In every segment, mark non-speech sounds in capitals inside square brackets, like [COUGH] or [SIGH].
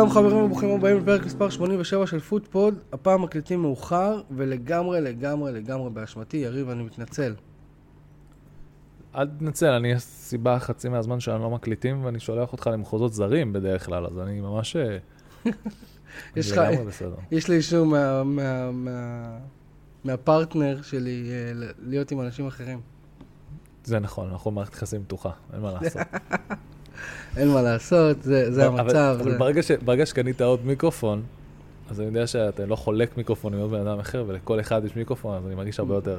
שלום חברים וברוכים הבאים לפרק מספר 87 של פוטפוד. הפעם מקליטים מאוחר ולגמרי לגמרי לגמרי באשמתי. יריב, אני מתנצל. אל תתנצל, אני הסיבה חצי מהזמן שאני לא מקליטים ואני שולח אותך למחוזות זרים בדרך כלל, אז אני ממש... אה, [LAUGHS] יש לך. יש לי אישור מה- מה- מה- מהפרטנר שלי אה, להיות עם אנשים אחרים. זה נכון, אנחנו במערכת יחסים פתוחה, אין מה לעשות. [LAUGHS] אין מה לעשות, זה זה אבל- המצב. אבל זה- ברגע ש- ברגע שקנית עוד מיקרופון, אז אני יודע שאתה לא חולק מיקרופון עם עוד בן אדם אחר, ולכל אחד יש מיקרופון, אז אני מרגיש הרבה יותר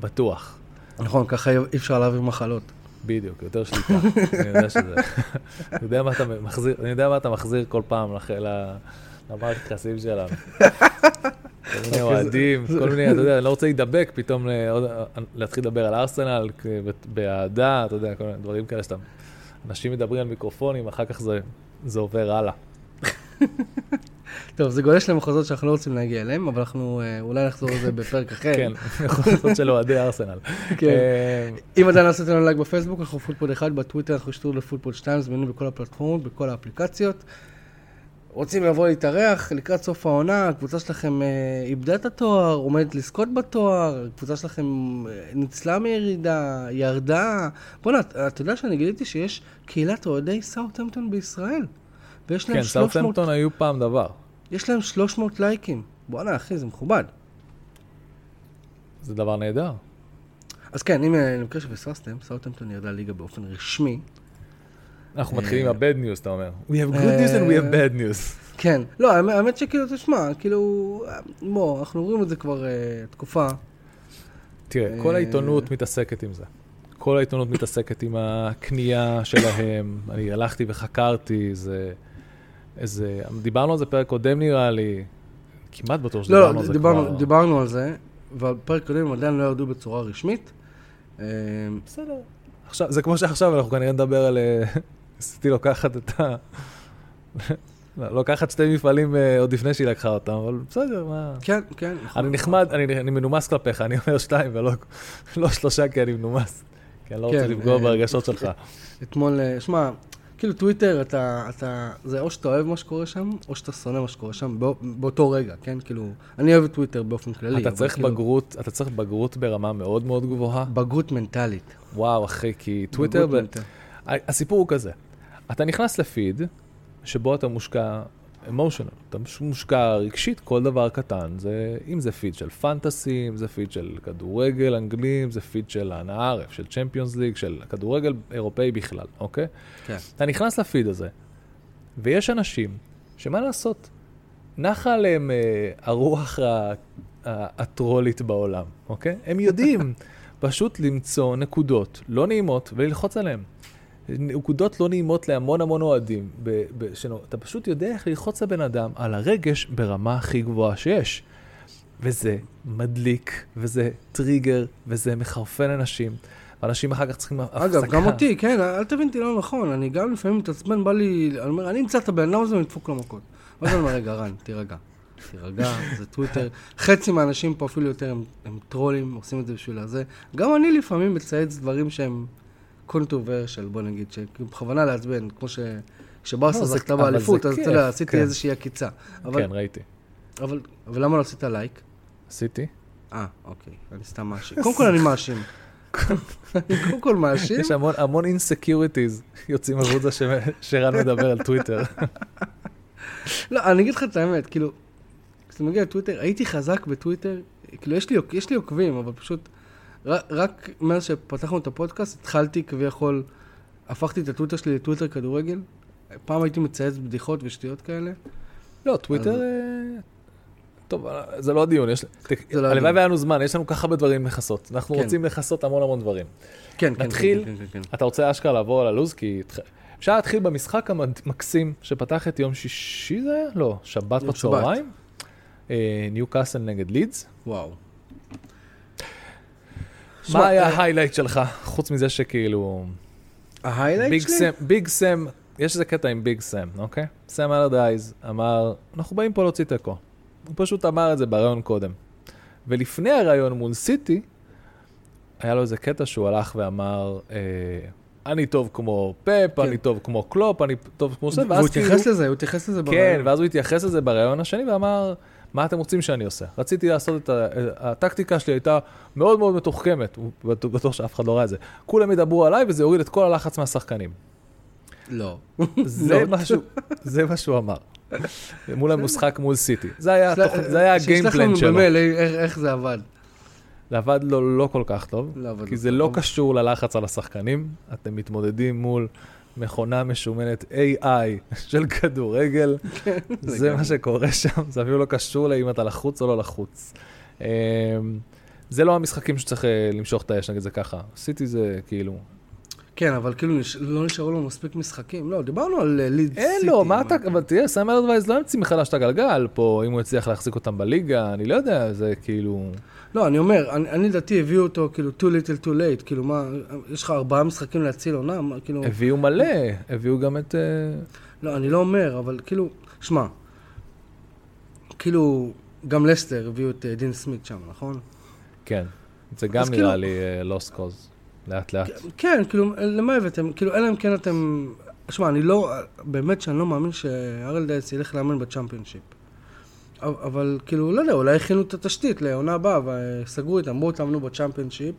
בטוח. נכון, ככה אי אפשר להעביר מחלות. בדיוק, יותר שליטה. אני יודע שזה... [LAUGHS] אני יודע מה אתה מחזיר, אני יודע מה אתה מחזיר כל פעם למערכת יחסים שלנו. כל מיני אוהדים, כל מיני, אתה יודע, אני לא רוצה להידבק פתאום לעוד- להתחיל לדבר על ארסנל באהדה, אתה יודע, כל מיני דברים כאלה שאתה... אנשים מדברים על מיקרופונים, אחר כך זה- זה עובר הלאה. [LAUGHS] טוב, זה גולש למחוזות שאנחנו לא רוצים להגיע אליהם, אבל אנחנו אה, אולי נחזור לזה בפרק [LAUGHS] אחר. כן, להיות של אוהדי ארסנל. [LAUGHS] כן. אה, אם עדיין לא עשיתם לנו לייק בפייסבוק, אנחנו פוטפוד 1, בטוויטר אנחנו שטרודל פוטפוד 2, זמינים בכל הפלטפורמות, בכל האפליקציות. רוצים לבוא להתארח לקראת סוף העונה, הקבוצה שלכם אה, איבדה את התואר, עומדת לזכות בתואר, הקבוצה שלכם אה, ניצלה מירידה, ירדה. בוא'נה, אתה יודע שאני גיליתי שיש קהילת אוהדי סאוטהמפטון בישראל, ויש להם כן, 300, סאוטהמפטון היו פעם דבר. יש להם 300 לייקים. בוא'נה, אחי, זה מכובד. זה דבר נהדר. אז כן, אם אה, למקרה שפספסתם, סאוטהמפטון ירדה ליגה באופן רשמי. אנחנו אה, מתחילים עם ה-bad news, אתה אומר. We have good news and we have bad news. כן, לא, האמת- שכאילו, תשמע, כאילו, בוא, אנחנו רואים את זה כבר אה, תקופה. תראה, אה, כל העיתונות מתעסקת עם זה. כל העיתונות מתעסקת עם הקנייה שלהם. אני הלכתי וחקרתי, זה... איזה... דיברנו על זה פרק קודם נראה לי. כמעט בטוח לא, שדיברנו לא, על זה דיברנו, כבר. דיברנו על זה, ובפרק קודם הם עדיין לא ירדו בצורה רשמית. אה, בסדר. עכשיו, זה כמו שעכשיו אנחנו כנראה נדבר על... ניסיתי לוקחת את ה... לא, לוקחת שתי מפעלים אה, עוד לפני שהיא לקחה אותם, אבל בסדר, מה... כן, כן. אני נחמד, אני, אני מנומס כלפיך, אני אומר שתיים ולא לא שלושה כי אני מנומס. כי אני לא רוצה כן, לפגוע אה, ברגשות שלך. אתמול, אה, שמע, כאילו טוויטר, אתה, אתה, זה או שאתה אוהב מה שקורה שם, או שאתה שונא מה שקורה שם, בא, באותו רגע, כן? כאילו, אני אוהב את טוויטר באופן כללי. אתה צריך כאילו, בגרות, אתה צריך בגרות ברמה מאוד מאוד גבוהה. בגרות מנטלית. וואו, אחי, כי טוויטר, ב- מנטלית. הסיפור הוא כזה, אתה נכנס לפיד, שבו אתה מושקע אמושיונל, אתה מושקע רגשית, כל דבר קטן, זה, אם זה פיד של פנטסי, אם זה פיד של כדורגל אנגלי, אם זה פיד של הנעה ערף, של צ'מפיונס ליג, של כדורגל אירופאי בכלל, אוקיי? כן. אתה נכנס לפיד הזה, ויש אנשים שמה לעשות, נחה עליהם אה, הרוח הטרולית בעולם, אוקיי? הם יודעים [LAUGHS] פשוט למצוא נקודות לא נעימות וללחוץ עליהן. נקודות לא נעימות להמון המון אוהדים. ב- ב- שנו, אתה פשוט יודע איך ללחוץ לבן אדם על הרגש ברמה הכי גבוהה שיש. וזה מדליק, וזה טריגר, וזה מחרפן אנשים. ואנשים אחר כך צריכים הפסקה. אגב, גם אותי, כן, אל תבין אותי לא נכון, אני גם לפעמים מתעצבן, בא לי, אני אומר, אני אמצא את הבן אדם הזה ונדפוק לו מכות. ואז אני אומר, רגע, רן, תירגע. תירגע, זה טוויטר. חצי מהאנשים פה אפילו יותר הם, הם טרולים, עושים את זה בשביל הזה. גם אני לפעמים מצייץ דברים שהם controversial, בוא נגיד, שבכוונה לעצבן, כמו ש... כשברסה לא, זכתה באליפות, אז אתה יודע, עשיתי כן. איזושהי עקיצה. אבל, כן, ראיתי. אבל, למה לא עשית לייק? עשיתי. אה, אוקיי, אני סתם מאשים. קודם כל אני מאשים. קודם כל מאשים. יש המון, המון insecurities יוצאים החוצה שרן מדבר על טוויטר. לא, אני אגיד לך את האמת, כאילו, כשאתה מגיע לטוויטר, הייתי חזק בטוויטר, כאילו, יש לי, יש לי עוקבים, אבל פשוט, רק, מאז שפתחנו את הפודקאסט, התחלתי כביכול, הפכתי את הטוויטר שלי לטוויטר כדורגל. פעם הייתי מצייץ בדיחות ושטויות כאלה. לא, טוויטר... אז- אה, טוב, אה, זה לא הדיון, יש... לא הלוואי. והיה לנו זמן, יש לנו ככה הרבה דברים לכסות. אנחנו כן. רוצים לכסות המון המון דברים. כן, כן, נתחיל. כן, כן, כן, כן. אתה רוצה אשכרה לעבור על הלו"ז? כי אפשר להתחיל במשחק המקסים שפתח את יום שישי זה היה? לא, שבת בצהריים. ניו קאסל נגד לידס. וואו. מה היה אה, ה highlight שלך? חוץ מזה שכאילו... ה highlight שלי? ביג סם, יש איזה קטע עם ביג סם, אוקיי? סם אלרדייז אמר, אנחנו באים פה להוציא תיקו. הוא פשוט אמר את זה בריאיון קודם. ולפני הריאיון מול סיטי, היה לו איזה קטע שהוא הלך ואמר, אה, אני טוב כמו פפ, כן. אני טוב כמו קלופ, אני טוב כמו זה, והוא ואז כאילו... התייחס לזה, הוא התייחס לזה כן, בריאיון. ואז הוא התייחס לזה בריאיון השני ואמר, מה אתם רוצים שאני עושה? רציתי לעשות את ה... הטקטיקה שלי הייתה מאוד מאוד מתוחכמת, בטוח- שאף אחד לא ראה את זה. כולם ידברו עליי וזה יוריד את כל הלחץ מהשחקנים. לא. זה לא. מה שהוא- זה מה שהוא אמר. מול המשחק מול סיטי. זה היה התוכ- זה היה שישלח הגיימפלן לנו שלו. במייל איך- זה עבד. זה עבד לו לא כל כך טוב, לא כי זה. לא קשור ללחץ על השחקנים. אתם מתמודדים מול מכונה משומנת AI של כדורגל. זה לגמרי. מה שקורה שם, זה אפילו לא קשור לאם אתה לחוץ או לא לחוץ. אמ, זה לא המשחקים שצריך אה, למשוך את האש, נגיד זה ככה. סיטי זה כאילו... כן, אבל כאילו לא נשארו לו מספיק משחקים. לא, דיברנו על ליד סיטי. אין לו, מה אתה... אבל תראה, סם אלדווייז לא המציא מחדש את הגלגל פה, אם הוא הצליח להחזיק אותם בליגה, אני לא יודע, זה כאילו... לא, אני אומר, אני אני לדעתי הביאו אותו כאילו too little too late, כאילו מה, יש לך ארבעה משחקים להציל עונה, מה, כאילו... הביאו מלא, הביאו גם את... אה, לא, אני לא אומר, אבל כאילו, שמע, כאילו, גם לסטר הביאו את אה, דין סמית שם, נכון? כן, זה גם אז נראה כאילו- לי לוסט קוז, לאט לאט. כן, כאילו, למה הבאתם? כאילו, אלא אם כן אתם... שמע, אני לא, באמת שאני לא מאמין שארלדייס ילך לאמן בצ'מפיונשיפ. אבל, כאילו, לא יודע, אולי הכינו את התשתית לעונה הבאה וסגרו איתם, בואו תאמנו בצ'מפיונשיפ.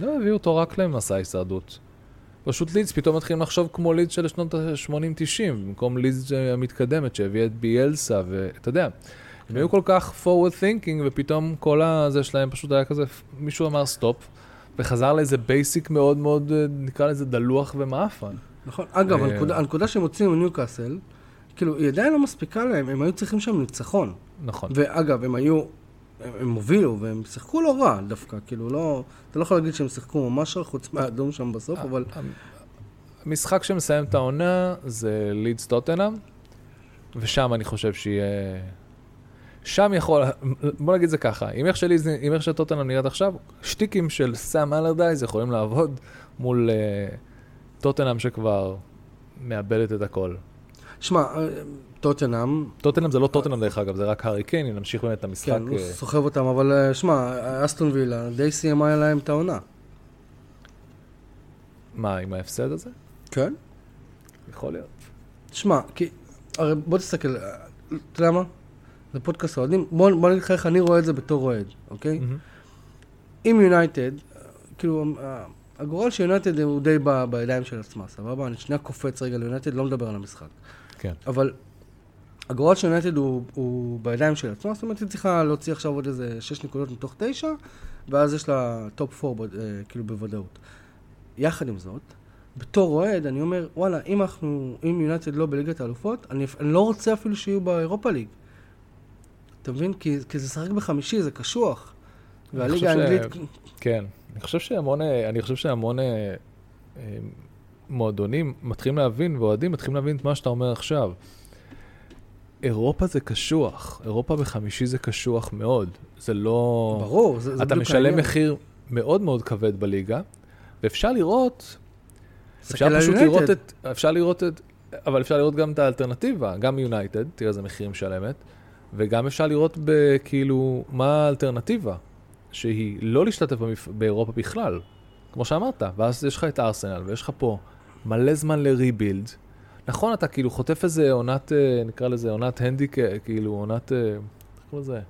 לא, הביאו אותו רק למסע הישרדות. פשוט לידס פתאום מתחילים לחשוב כמו לידס של שנות ה-80-90, במקום לידס המתקדמת שהביאה את ביאלסה, ואתה יודע, הם היו כל כך forward thinking, ופתאום כל הזה שלהם פשוט היה כזה, מישהו אמר סטופ, וחזר לאיזה basic מאוד מאוד, אה, נקרא לזה דלוח ומאפן. נכון. אגב, אה. הנקודה שהם הוציאו מניוקאסל, כאילו, היא עדיין לא מספיקה להם, הם היו צריכים שם ניצחון. נכון. ואגב, הם היו, הם, הם הובילו, והם שיחקו לא רע דווקא, כאילו, לא, אתה לא יכול להגיד שהם שיחקו ממש רע, חוץ מהאדום שם בסוף, אבל... המשחק שמסיים את העונה זה לידס טוטנאם, ושם אני חושב שיהיה... שם יכול, בוא נגיד זה ככה, עם איך שלידס, עם איך שטוטנאם נראית עכשיו, שטיקים של סאם אלרדייז יכולים לעבוד מול uh, טוטנאם שכבר מאבדת את הכל. שמע, אה, טוטנאם, טוטנאם זה לא טוטנאם דרך אגב, זה רק הארי קיין, אם נמשיך באמת את המשחק. כן, הוא אה, סוחב אותם, אבל אה, שמע, אסטון וילה, די סיימה להם את העונה. מה, עם ההפסד הזה? כן? יכול להיות. שמע, כי, הרי בוא תסתכל, אה, אתה יודע מה? זה פודקאסט אוהדים, בוא, בוא נגיד לך איך אני רואה את זה בתור אוהד, אוקיי? מהמם. אם יונייטד, כאילו, הגורל של יונייטד הוא די ב- בידיים של עצמה, סבבה? אני שנייה קופץ רגע ליונייטד, לא מדבר על המשחק. כן. אבל הגורל של יונייטד הוא, הוא בידיים של עצמה, זאת אומרת, היא צריכה להוציא עכשיו עוד איזה 6 נקודות מתוך 9, ואז יש לה top 4, כאילו, בוודאות. יחד עם זאת, בתור אוהד, אני אומר, וואלה, אם אנחנו, אם יונייטד לא בליגת האלופות, אני, אני לא רוצה אפילו שיהיו באירופה ליג. אתה מבין? כי, כי זה לשחק בחמישי, זה קשוח. והליגה חושב ש- האנגלית... כן, אני חושב שהמון, אה, אני חושב שהמון אה, אה, מועדונים מתחילים להבין, ואוהדים מתחילים להבין את מה שאתה אומר עכשיו. אירופה זה קשוח, אירופה בחמישי זה קשוח מאוד. זה לא... ברור, זה, זה אתה בדיוק משלם העניין. מחיר מאוד מאוד כבד בליגה, ואפשר לראות, אפשר פשוט יונייטד. לראות את, אפשר לראות את, אבל אפשר לראות גם את האלטרנטיבה, גם יונייטד, תראה איזה מחיר משלמת, וגם אפשר לראות בכאילו, מה האלטרנטיבה, שהיא לא להשתתף במפ... באירופה בכלל, כמו שאמרת, ואז יש לך את ארסנל, ויש לך פה מלא זמן לריבילד. נכון, אתה כאילו חוטף איזה עונת, אה, נקרא לזה עונת הנדיק, כאילו עונת, אה, איך קוראים לזה?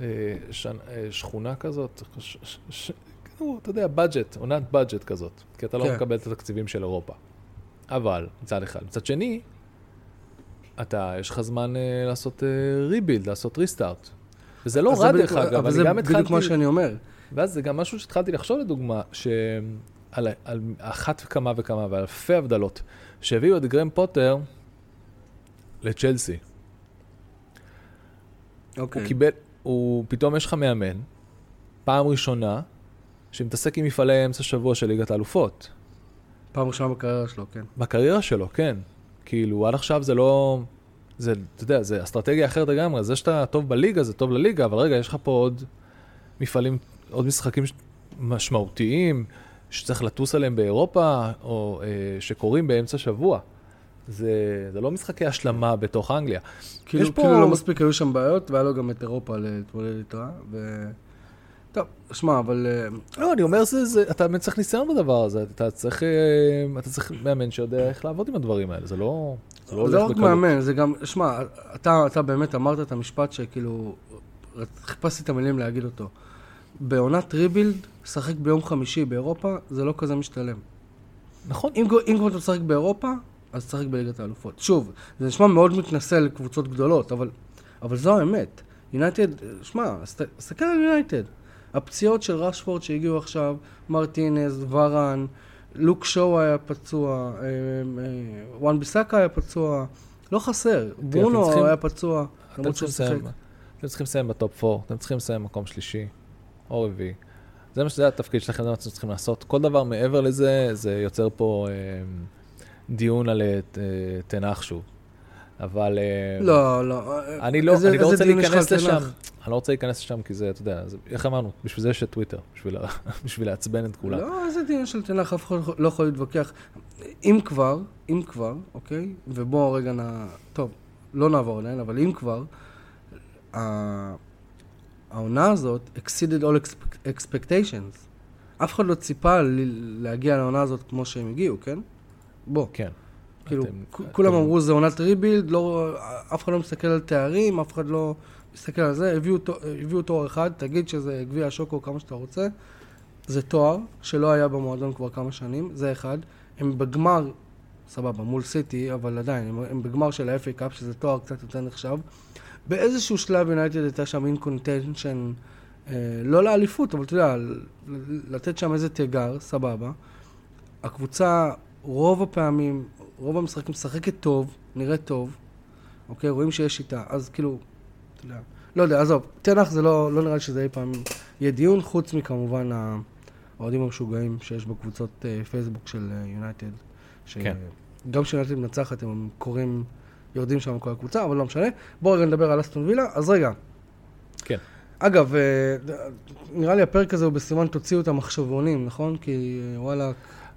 אה, שכונה כזאת, ש- ש- ש- כאילו, אתה יודע, בדג'ט, עונת בדג'ט כזאת, כי אתה לא כן. מקבל את התקציבים של אירופה. אבל, מצד אחד. מצד שני, אתה, יש לך זמן לעשות ריבילד, לעשות ריסטארט. וזה לא זה רע בדיוק- דרך אגב, אבל אני זה גם בדיוק התחלתי... מה שאני אומר. ואז זה גם משהו שהתחלתי לחשוב לדוגמה, שעל על אחת כמה וכמה ואלפי הבדלות, שהביאו את גרם פוטר לצ'לסי. אוקיי. הוא קיבל, הוא, פתאום יש לך מאמן, פעם ראשונה, שמתעסק עם מפעלי אמצע שבוע של ליגת האלופות. פעם ראשונה בקריירה שלו, כן. בקריירה שלו, כן. כאילו, עד עכשיו זה לא... זה, אתה יודע, זה אסטרטגיה אחרת לגמרי. זה שאתה טוב בליגה, זה טוב לליגה, אבל רגע, יש לך פה עוד מפעלים, עוד משחקים משמעותיים, שצריך לטוס עליהם באירופה, או אה, שקורים באמצע שבוע. זה, זה לא משחקי השלמה בתוך אנגליה. כאילו, יש פה- כאילו לא מספיק היו שם בעיות, והיה לו גם את אירופה להתמודד איתה, ו... טוב, שמע, אבל... אה, לא, אני אומר, זה, זה, אתה באמת צריך ניסיון בדבר הזה, אתה צריך, אה, אתה צריך מאמן שיודע איך לעבוד עם הדברים האלה, זה לא, זה לא זה לא רק. מאמן, זה גם, שמע, אתה, אתה באמת אמרת את המשפט שכאילו, חיפשתי את המילים להגיד אותו. בעונת ריבילד, לשחק ביום חמישי באירופה, זה לא כזה משתלם. נכון, אם, אם כבר אתה משחק באירופה, אז תשחק בליגת האלופות. שוב, זה נשמע מאוד מתנשא לקבוצות גדולות, אבל, אבל זו האמת. יונייטד, שמע, תסתכל על יונייטד. הפציעות של רשפורד שהגיעו עכשיו, מרטינז, ורן, לוק שואו היה פצוע, אה, אה, וואן ביסאקה היה פצוע, לא חסר. ברונו היה פצוע, אתם צריכים. לסיים, ב top 4, אתם צריכים לסיים במקום שלישי או רביעי. זה מה שזה התפקיד שלכם, זה מה שאתם צריכים לעשות. כל דבר מעבר לזה, זה יוצר פה אה, דיון על אה, תנח שוב. אבל... אה, לא, לא. אני לא, איזה- אני לא רוצה להיכנס לשם. תנח? אני לא רוצה להיכנס לשם כי זה, אתה יודע, זה, איך אמרנו, בשביל זה יש את טוויטר, בשביל, [LAUGHS] בשביל לעצבן את כולם. לא, איזה דיון של תנח, אף אחד לא יכול להתווכח. אם כבר, אם כבר, אוקיי? ובואו רגע נ... טוב, לא נעבור עליהן, אבל אם כבר, העונה הזאת exceeded all expect- expectations. אף אחד לא ציפה להגיע לעונה הזאת כמו שהם הגיעו, כן? בוא, כן. כאילו, אתם- כולם אתם- אמרו זה עונת rebuild, לא, אף אחד לא מסתכל על תארים, אף אחד לא מסתכל על זה, הביאו, הביאו תואר אחד, תגיד שזה גביע השוקו כמה שאתה רוצה. זה תואר שלא היה במועדון כבר כמה שנים, זה אחד. הם בגמר, סבבה, מול סיטי, אבל עדיין, הם, הם בגמר של ה-FA Cup, שזה תואר קצת יותר נחשב. באיזשהו שלב יונייטד הייתה שם in contention, אה, לא לאליפות, אבל אתה יודע, לתת שם איזה תיגר, סבבה. הקבוצה, רוב הפעמים, רוב המשחקים משחקת טוב, נראית טוב, אוקיי? רואים שיש שיטה, אז כאילו, אתה יודע, לא יודע, עזוב, תנח זה לא, לא נראה לי שזה אי פעם יהיה דיון, חוץ מכמובן האוהדים המשוגעים שיש בקבוצות אה, פייסבוק של אה, יונייטד. ש- כן. גם כשיונייטד מנצחת הם קוראים, יורדים שם כל הקבוצה, אבל לא משנה. בואו רגע נדבר על אסטון וילה, אז רגע. כן. אגב, אה, נראה לי הפרק הזה הוא בסימן תוציאו את המחשבונים, נכון? כי אה, וואלה,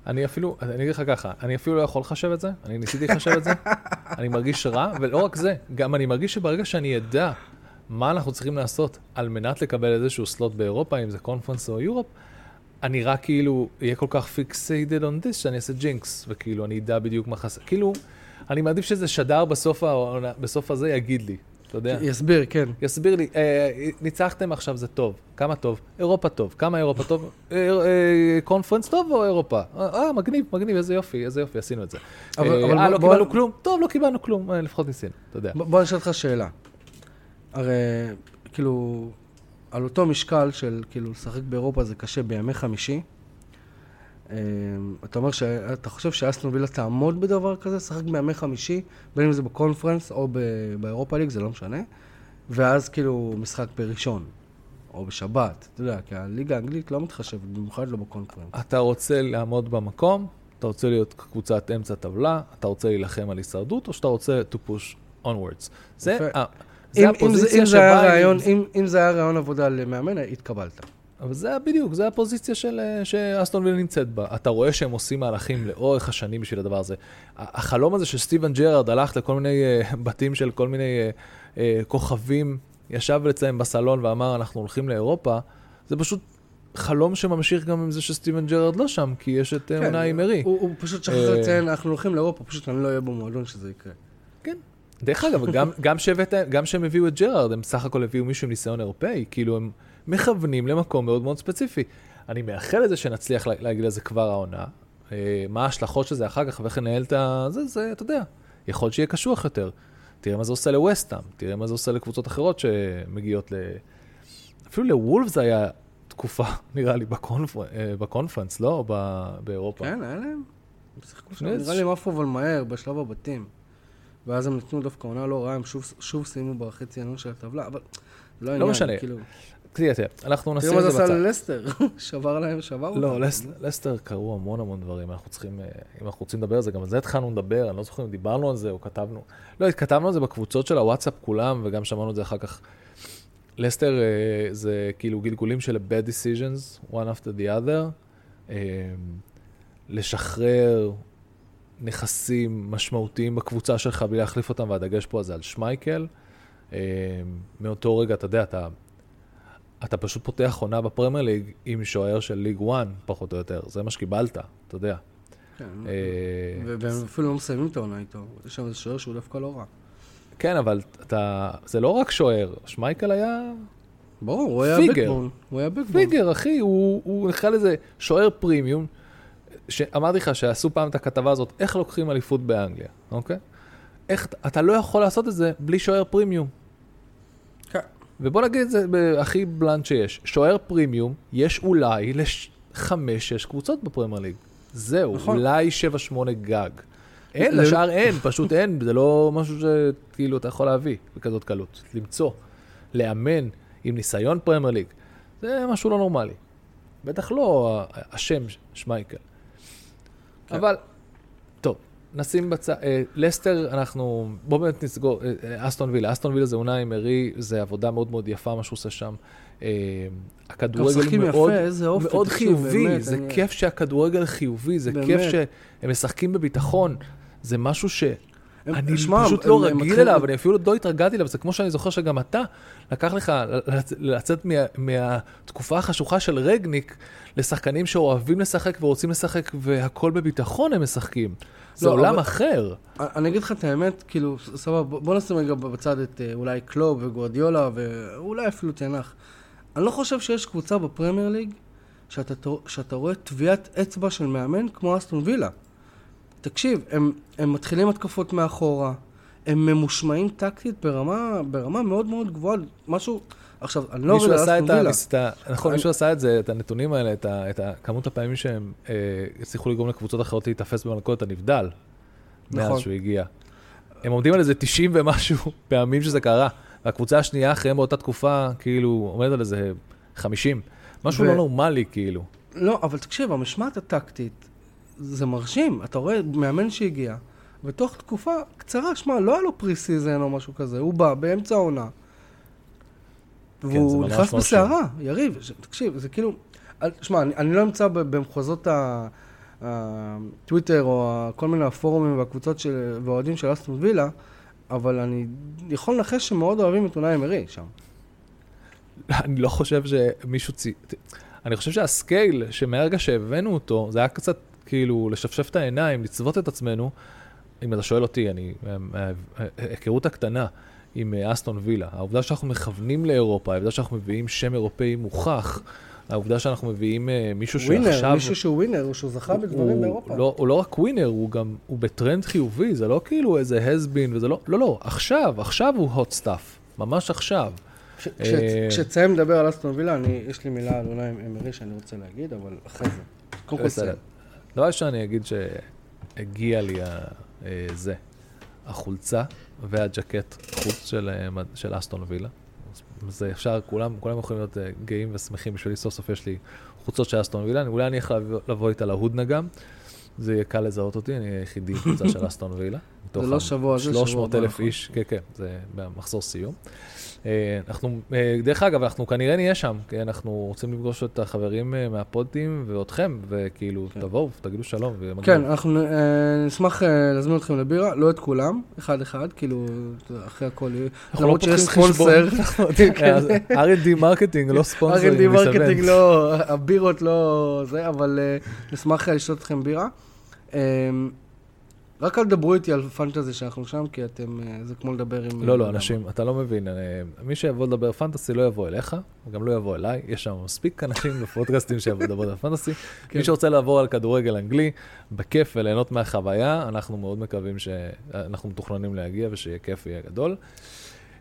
אני אפילו, אני אגיד לך ככה, אני אפילו לא יכול לחשב את זה, אני ניסיתי לחשב את זה, [LAUGHS] אני מרגיש רע, ולא רק זה, גם אני מרגיש שברגע שאני אדע מה אנחנו צריכים לעשות על מנת לקבל איזשהו סלוט באירופה, אם זה קונפרנס או יורופ, אני רק כאילו אהיה כל כך fixated on this, שאני אעשה ג'ינקס, וכאילו אני אדע בדיוק מה חסר, כאילו, אני מעדיף שזה שדר בסוף, העונה- בסוף הזה יגיד לי, אתה יודע. יסביר, כן. יסביר לי, אה, ניצחתם עכשיו זה טוב, כמה טוב? אירופה טוב, כמה אירופה טוב? אה, אה, קונפרנס טוב או אירופה? אה, מגניב, מגניב, איזה יופי, איזה יופי, עשינו את זה. אבל- אה, אבל אה, בוא- לא בוא- קיבלנו כלום? טוב, לא קיבלנו כלום, אה, לפחות ניסינו, אתה יודע. בוא אני אשאל אותך שאלה. הרי, כאילו, על אותו משקל של, כאילו, לשחק באירופה זה קשה בימי חמישי. אה, אתה אומר שאתה חושב שאסטון וילה תעמוד בדבר כזה, לשחק בימי חמישי, בין אם זה בקונפרנס או ב- באירופה ליג, זה לא משנה. ואז כאילו משחק בראשון, או בשבת, אתה יודע, כי הליגה האנגלית לא מתחשבת, במיוחד לא בקונפרנס. אתה רוצה לעמוד במקום, אתה רוצה להיות קבוצת אמצע טבלה, אתה רוצה להילחם על הישרדות, או שאתה רוצה to push onwards. זה. ה- הפוזיציה שבה... אם זה היה רעיון עבודה למאמן, התקבלת. אבל זה בדיוק, זה הפוזיציה של, אה, שאסטון וילה נמצאת בה. אתה רואה שהם עושים מהלכים לאורך השנים בשביל הדבר הזה. החלום הזה של סטיבן ג'רארד הלך לכל מיני אה, [LAUGHS] בתים של כל מיני אה, אה, כוכבים, ישב אצלם בסלון ואמר, אנחנו הולכים לאירופה, זה פשוט חלום שממשיך גם עם זה שסטיבן ג'רארד לא שם, כי יש את כן, כן, אונאי אמרי. הוא, הוא פשוט שכח אה, לציין, אנחנו הולכים לאירופה, פשוט אני לא אהיה במועדון שזה יקרה. כן. דרך אגב, גם, גם, שהבאת, גם שהם הביאו את ג'רארד, הם סך הכל הביאו מישהו עם ניסיון אירופאי, כאילו הם מכוונים למקום מאוד מאוד ספציפי. אני מייחל לזה שנצליח לה- להגיד לזה כבר העונה. אה, מה ההשלכות של זה אחר כך ואיך לנהל את ה... זה, זה, אתה יודע, יכול להיות שיהיה קשוח יותר. תראה מה זה עושה לווסטהאם, תראה מה זה עושה לקבוצות אחרות שמגיעות ל... אפילו לוולפס היה תקופה, [LAUGHS] נראה לי, בקונפר... אה, בקונפרנס, לא? ב... באירופה. כן, היה להם. נראה לי הם עפו אבל מהר, בשלב הבתים. ואז הם נתנו דווקא עונה לא רעה, הם שוב, שוב סיימו בחצי העליון של הטבלה, אבל לא העניין, משנה. כאילו. תראה, תראה, אנחנו נשים תראה מה את זה זה עשה בצד. ללסטר, [LAUGHS] שבר להם, שבר אותם. לא, לס- לסטר קרו המון המון דברים, אנחנו צריכים, אה, אם אנחנו רוצים לדבר על זה, גם על זה התחלנו לדבר, אני לא זוכר אם דיברנו על זה או כתבנו. לא, כתבנו על זה בקבוצות של הוואטסאפ כולם, וגם שמענו את זה אחר כך. לסטר אה, זה כאילו גלגולים של bad decisions, one after the other. אה, לשחרר נכסים משמעותיים בקבוצה שלך בלי להחליף אותם, והדגש פה זה על שמייקל. מאותו רגע, אתה יודע, אתה... אתה פשוט פותח עונה בפרמייר ליג עם שוער של ליג 1, פחות או יותר. זה מה שקיבלת, אתה יודע. כן, אה, והם אפילו לא מסיימים את העונה איתו. יש שם איזה שוער שהוא דווקא לא רע. כן, אבל אתה... זה לא רק שוער, שמייקל היה ברור, הוא היה. בקבון. הוא היה בקבון. פיגר, אחי, הוא, נקרא לזה שוער פרימיום. שאמרתי לך שעשו פעם את הכתבה הזאת, איך לוקחים אליפות באנגליה, אוקיי? איך, אתה לא יכול לעשות את זה בלי שוער פרימיום. ובוא נגיד את זה הכי בלנד שיש. שוער פרימיום, יש אולי לחמש, שש קבוצות בפרמייר ליג. זהו, נכון. אולי שבע, שמונה גג. אין, ל- לשאר אין, פשוט אין, זה לא משהו שכאילו אתה יכול להביא בכזאת קלות. למצוא, לאמן עם ניסיון פרמייר ליג, זה משהו לא נורמלי. בטח לא השם שמייקל. כן. אבל, נשים בצד, אה, לסטר, אנחנו, בואו באמת נסגור, אה, אה, אסטון וילה, אסטון וילה זה אונאי מרי, זה עבודה מאוד מאוד יפה מה שהוא עושה שם. הכדורגל מאוד, יפה, איזה אופי. מאוד חיובי, באמת, זה אני- כיף שהכדורגל חיובי, זה באמת. כיף שהם משחקים בביטחון, זה משהו ש... אני שמע, פשוט הם- לא הם רגיל אליו, אני אפילו לא התרגלתי אליו, זה כמו שאני זוכר שגם אתה, לקח לך לצ- לצאת מה- מהתקופה החשוכה של רגניק לשחקנים שאוהבים לשחק ורוצים לשחק והכל בביטחון הם משחקים. זה לא, עולם אבל- אחר. אני אגיד לך את האמת, כאילו, סבבה, בוא נשים רגע בצד את אה, אולי קלוב וגורדיולה ואולי אפילו תנח. אני לא חושב שיש קבוצה בפרמייר ליג שאתה, שאתה רואה טביעת אצבע של מאמן כמו אסטון וילה. תקשיב, הם, הם מתחילים התקפות מאחורה, הם ממושמעים טקטית ברמה, ברמה מאוד מאוד גבוהה, משהו... עכשיו, אני לא מישהו עשה את. המסת... נכון, אני- מישהו עשה את זה, את הנתונים האלה, את ה- את ה- כמות הפעמים שהם אה, הצליחו לגרום לקבוצות אחרות להיתפס במלכודת הנבדל, מאז נכון. שהוא הגיע. הם עומדים על איזה 90 ומשהו [LAUGHS] פעמים שזה קרה, והקבוצה השנייה אחריהם באותה תקופה, כאילו, עומדת על איזה 50. משהו ו- לא נורמלי, כאילו. לא, אבל תקשיב, המשמעת הטקטית, זה מרשים. אתה רואה מאמן שהגיע, ותוך תקופה קצרה, שמע, לא היה לו pre-season או משהו כזה, הוא בא באמצע העונה. זה והוא נכנס. בסערה, יריב, ש- תקשיב, זה כאילו... שמע, אני, אני לא אמצא ב- במחוזות ה- הטוויטר או כל מיני הפורומים והקבוצות של, והאוהדים של אסטון וילה, אבל אני יכול לנחש שמאוד אוהבים את אונאי אמרי שם. [LAUGHS] אני לא חושב שמישהו צי... אני חושב שה scale, שמהרגע שהבאנו אותו, זה היה קצת כאילו לשפשף את העיניים, לצבוט את עצמנו. אם אתה שואל אותי, אני... ההיכרות הקטנה עם אה, אסטון וילה, העובדה שאנחנו מכוונים לאירופה, העובדה שאנחנו מביאים שם אירופאי מוכח, העובדה שאנחנו מביאים אה, מישהו winner, שעכשיו... מישהו שהוא winner, או שהוא זכה בדברים הוא באירופה. לא, הוא לא רק winner, הוא גם, הוא בטרנד חיובי, זה לא כאילו איזה has-been, וזה לא, לא, לא, עכשיו, עכשיו הוא hot stuff, ממש עכשיו. כש- אה, כש- כשתסיים לדבר על אסטון וילה, יש לי מילה על אונאי אמרי שאני רוצה להגיד, אבל אחרי זה. קודם כל. דבר ראשון, אני אגיד שהגיע לי ה- אה, זה, החולצה והג'קט חוץ של, אה, של אסטון וילה. זה אפשר, כולם, כולם יכולים להיות אה, גאים ושמחים בשבילי, סוף סוף יש לי חולצות של אסטון וילה, אולי אני יכול לבוא- איתה להודנה גם, זה יהיה קל לזהות אותי, אני היחידי חולצה של אסטון וילה. מתוך לא שבוע הזה, שבוע 300 הבא, אלף נכון. איש, כן, כן, זה במחזור סיום. אה, אנחנו, אה, דרך אגב, אנחנו כנראה נהיה שם, כי אנחנו רוצים לפגוש את החברים אה, מהפודים ואתכם, וכאילו, כן. תבואו, תגידו שלום. ומגניב. כן, אנחנו נשמח להזמין אתכם לבירה, לא את כולם, אחד-אחד, כאילו, אחרי הכל, אנחנו לא למרות שיש. ספונסר. [LAUGHS] אז R&D מרקטינג, לא ספונסרים. R&D מרקטינג לא, הבירות לא זה, אבל נשמח לשתות אתכם בירה. אה, רק אל תדברו איתי על פנטזי שאנחנו שם, כי אתם, אה, זה כמו לדבר עם... לא, אה, לא, אנשים, אתה לא מבין. אה, מי שיבוא לדבר פנטסי לא יבוא אליך, וגם לא יבוא אליי. יש שם מספיק אנשים [LAUGHS] בפודקאסטים שיבואו לדבר על פנטסי. כן. מי שרוצה לעבור על כדורגל אנגלי, בכיף וליהנות מהחוויה, אנחנו מאוד מקווים שאנחנו מתוכננים להגיע ושיהיה כיף ויהיה גדול.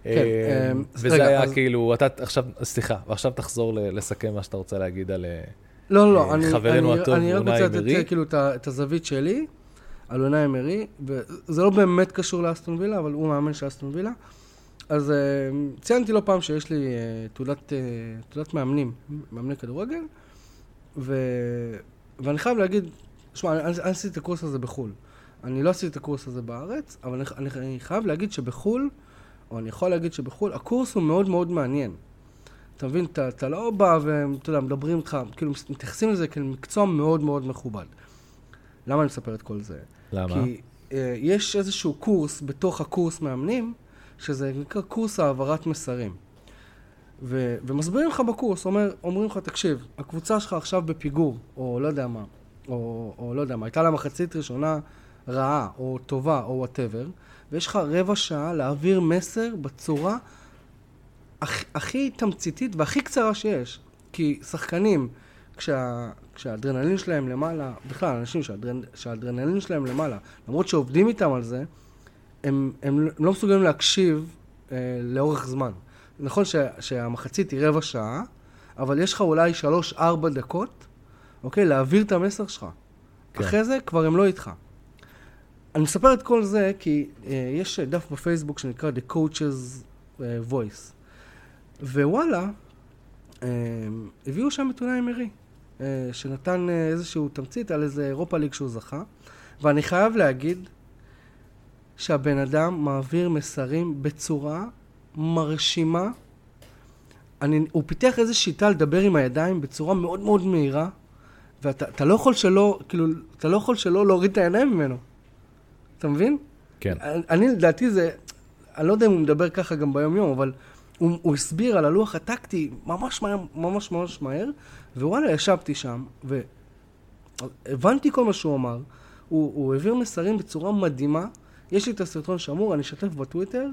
כן, אה, אה, אז וזה היה כאילו, אתה עכשיו, סליחה, ועכשיו תחזור לסכם מה שאתה רוצה להגיד על... אה, לא, אה, לא, אני, רק רוצה לתת. אה, כאילו את הזווית שלי על אונאי אמרי, וזה לא באמת קשור לאסטון וילה, אבל הוא מאמן של אסטון וילה. אז אה, ציינתי לא פעם שיש לי אה, תעודת, אה, תעודת מאמנים, מאמני כדורגל, ו, ואני חייב להגיד, שמע, אני, אני עשיתי את הקורס הזה בחו"ל. אני לא עשיתי את הקורס הזה בארץ, אבל אני, אני, אני חייב להגיד שבחו"ל, או אני יכול להגיד שבחו"ל, הקורס הוא מאוד מאוד מעניין. אתה מבין, אתה, אתה לא בא ואתה יודע, מדברים איתך, כאילו מתייחסים לזה כאל מקצוע מאוד מאוד מכובד. למה אני מספר את כל זה? למה? כי אה, יש איזשהו קורס בתוך הקורס מאמנים, שזה נקרא קורס העברת מסרים. ו- ומסבירים לך בקורס, אומר, אומרים לך, תקשיב, הקבוצה שלך עכשיו בפיגור, או לא יודע מה, או, או לא יודע מה, הייתה לה מחצית ראשונה רעה, או טובה, או whatever, ויש לך רבע שעה להעביר מסר בצורה הכ- הכי תמציתית והכי קצרה שיש. כי שחקנים, כשה, כשהאדרנלין שלהם למעלה, בכלל, אנשים שהאדרנ, שהאדרנלין שלהם למעלה, למרות שעובדים איתם על זה, הם, הם לא מסוגלים להקשיב אה, לאורך זמן. נכון ש, שהמחצית היא רבע שעה, אבל יש לך אולי שלוש-ארבע דקות, אוקיי? להעביר את המסר שלך. כן. אחרי זה כבר הם לא איתך. אני מספר את כל זה כי אה, יש דף בפייסבוק שנקרא The Coaches אה, Voice. ווואלה, אה, הביאו שם את אונאי מרי, שנתן אה, איזשהו תמצית על איזה אירופה ליג שהוא זכה, ואני חייב להגיד שהבן אדם מעביר מסרים בצורה מרשימה. אני, הוא פיתח איזו שיטה לדבר עם הידיים בצורה מאוד מאוד מהירה, ואתה אתה לא יכול שלא, כאילו, אתה לא יכול שלא להוריד את העיניים ממנו. אתה מבין? כן. אני, אני לדעתי זה, אני לא יודע אם הוא מדבר ככה גם ביום-יום, אבל הוא, הוא הסביר על הלוח הטקטי ממש מהר, ממש ממש מהר, ווואלה, ישבתי שם, והבנתי כל מה שהוא אמר. הוא, הוא העביר מסרים בצורה מדהימה. יש לי את הסרטון שמור, אני אשתף בטוויטר.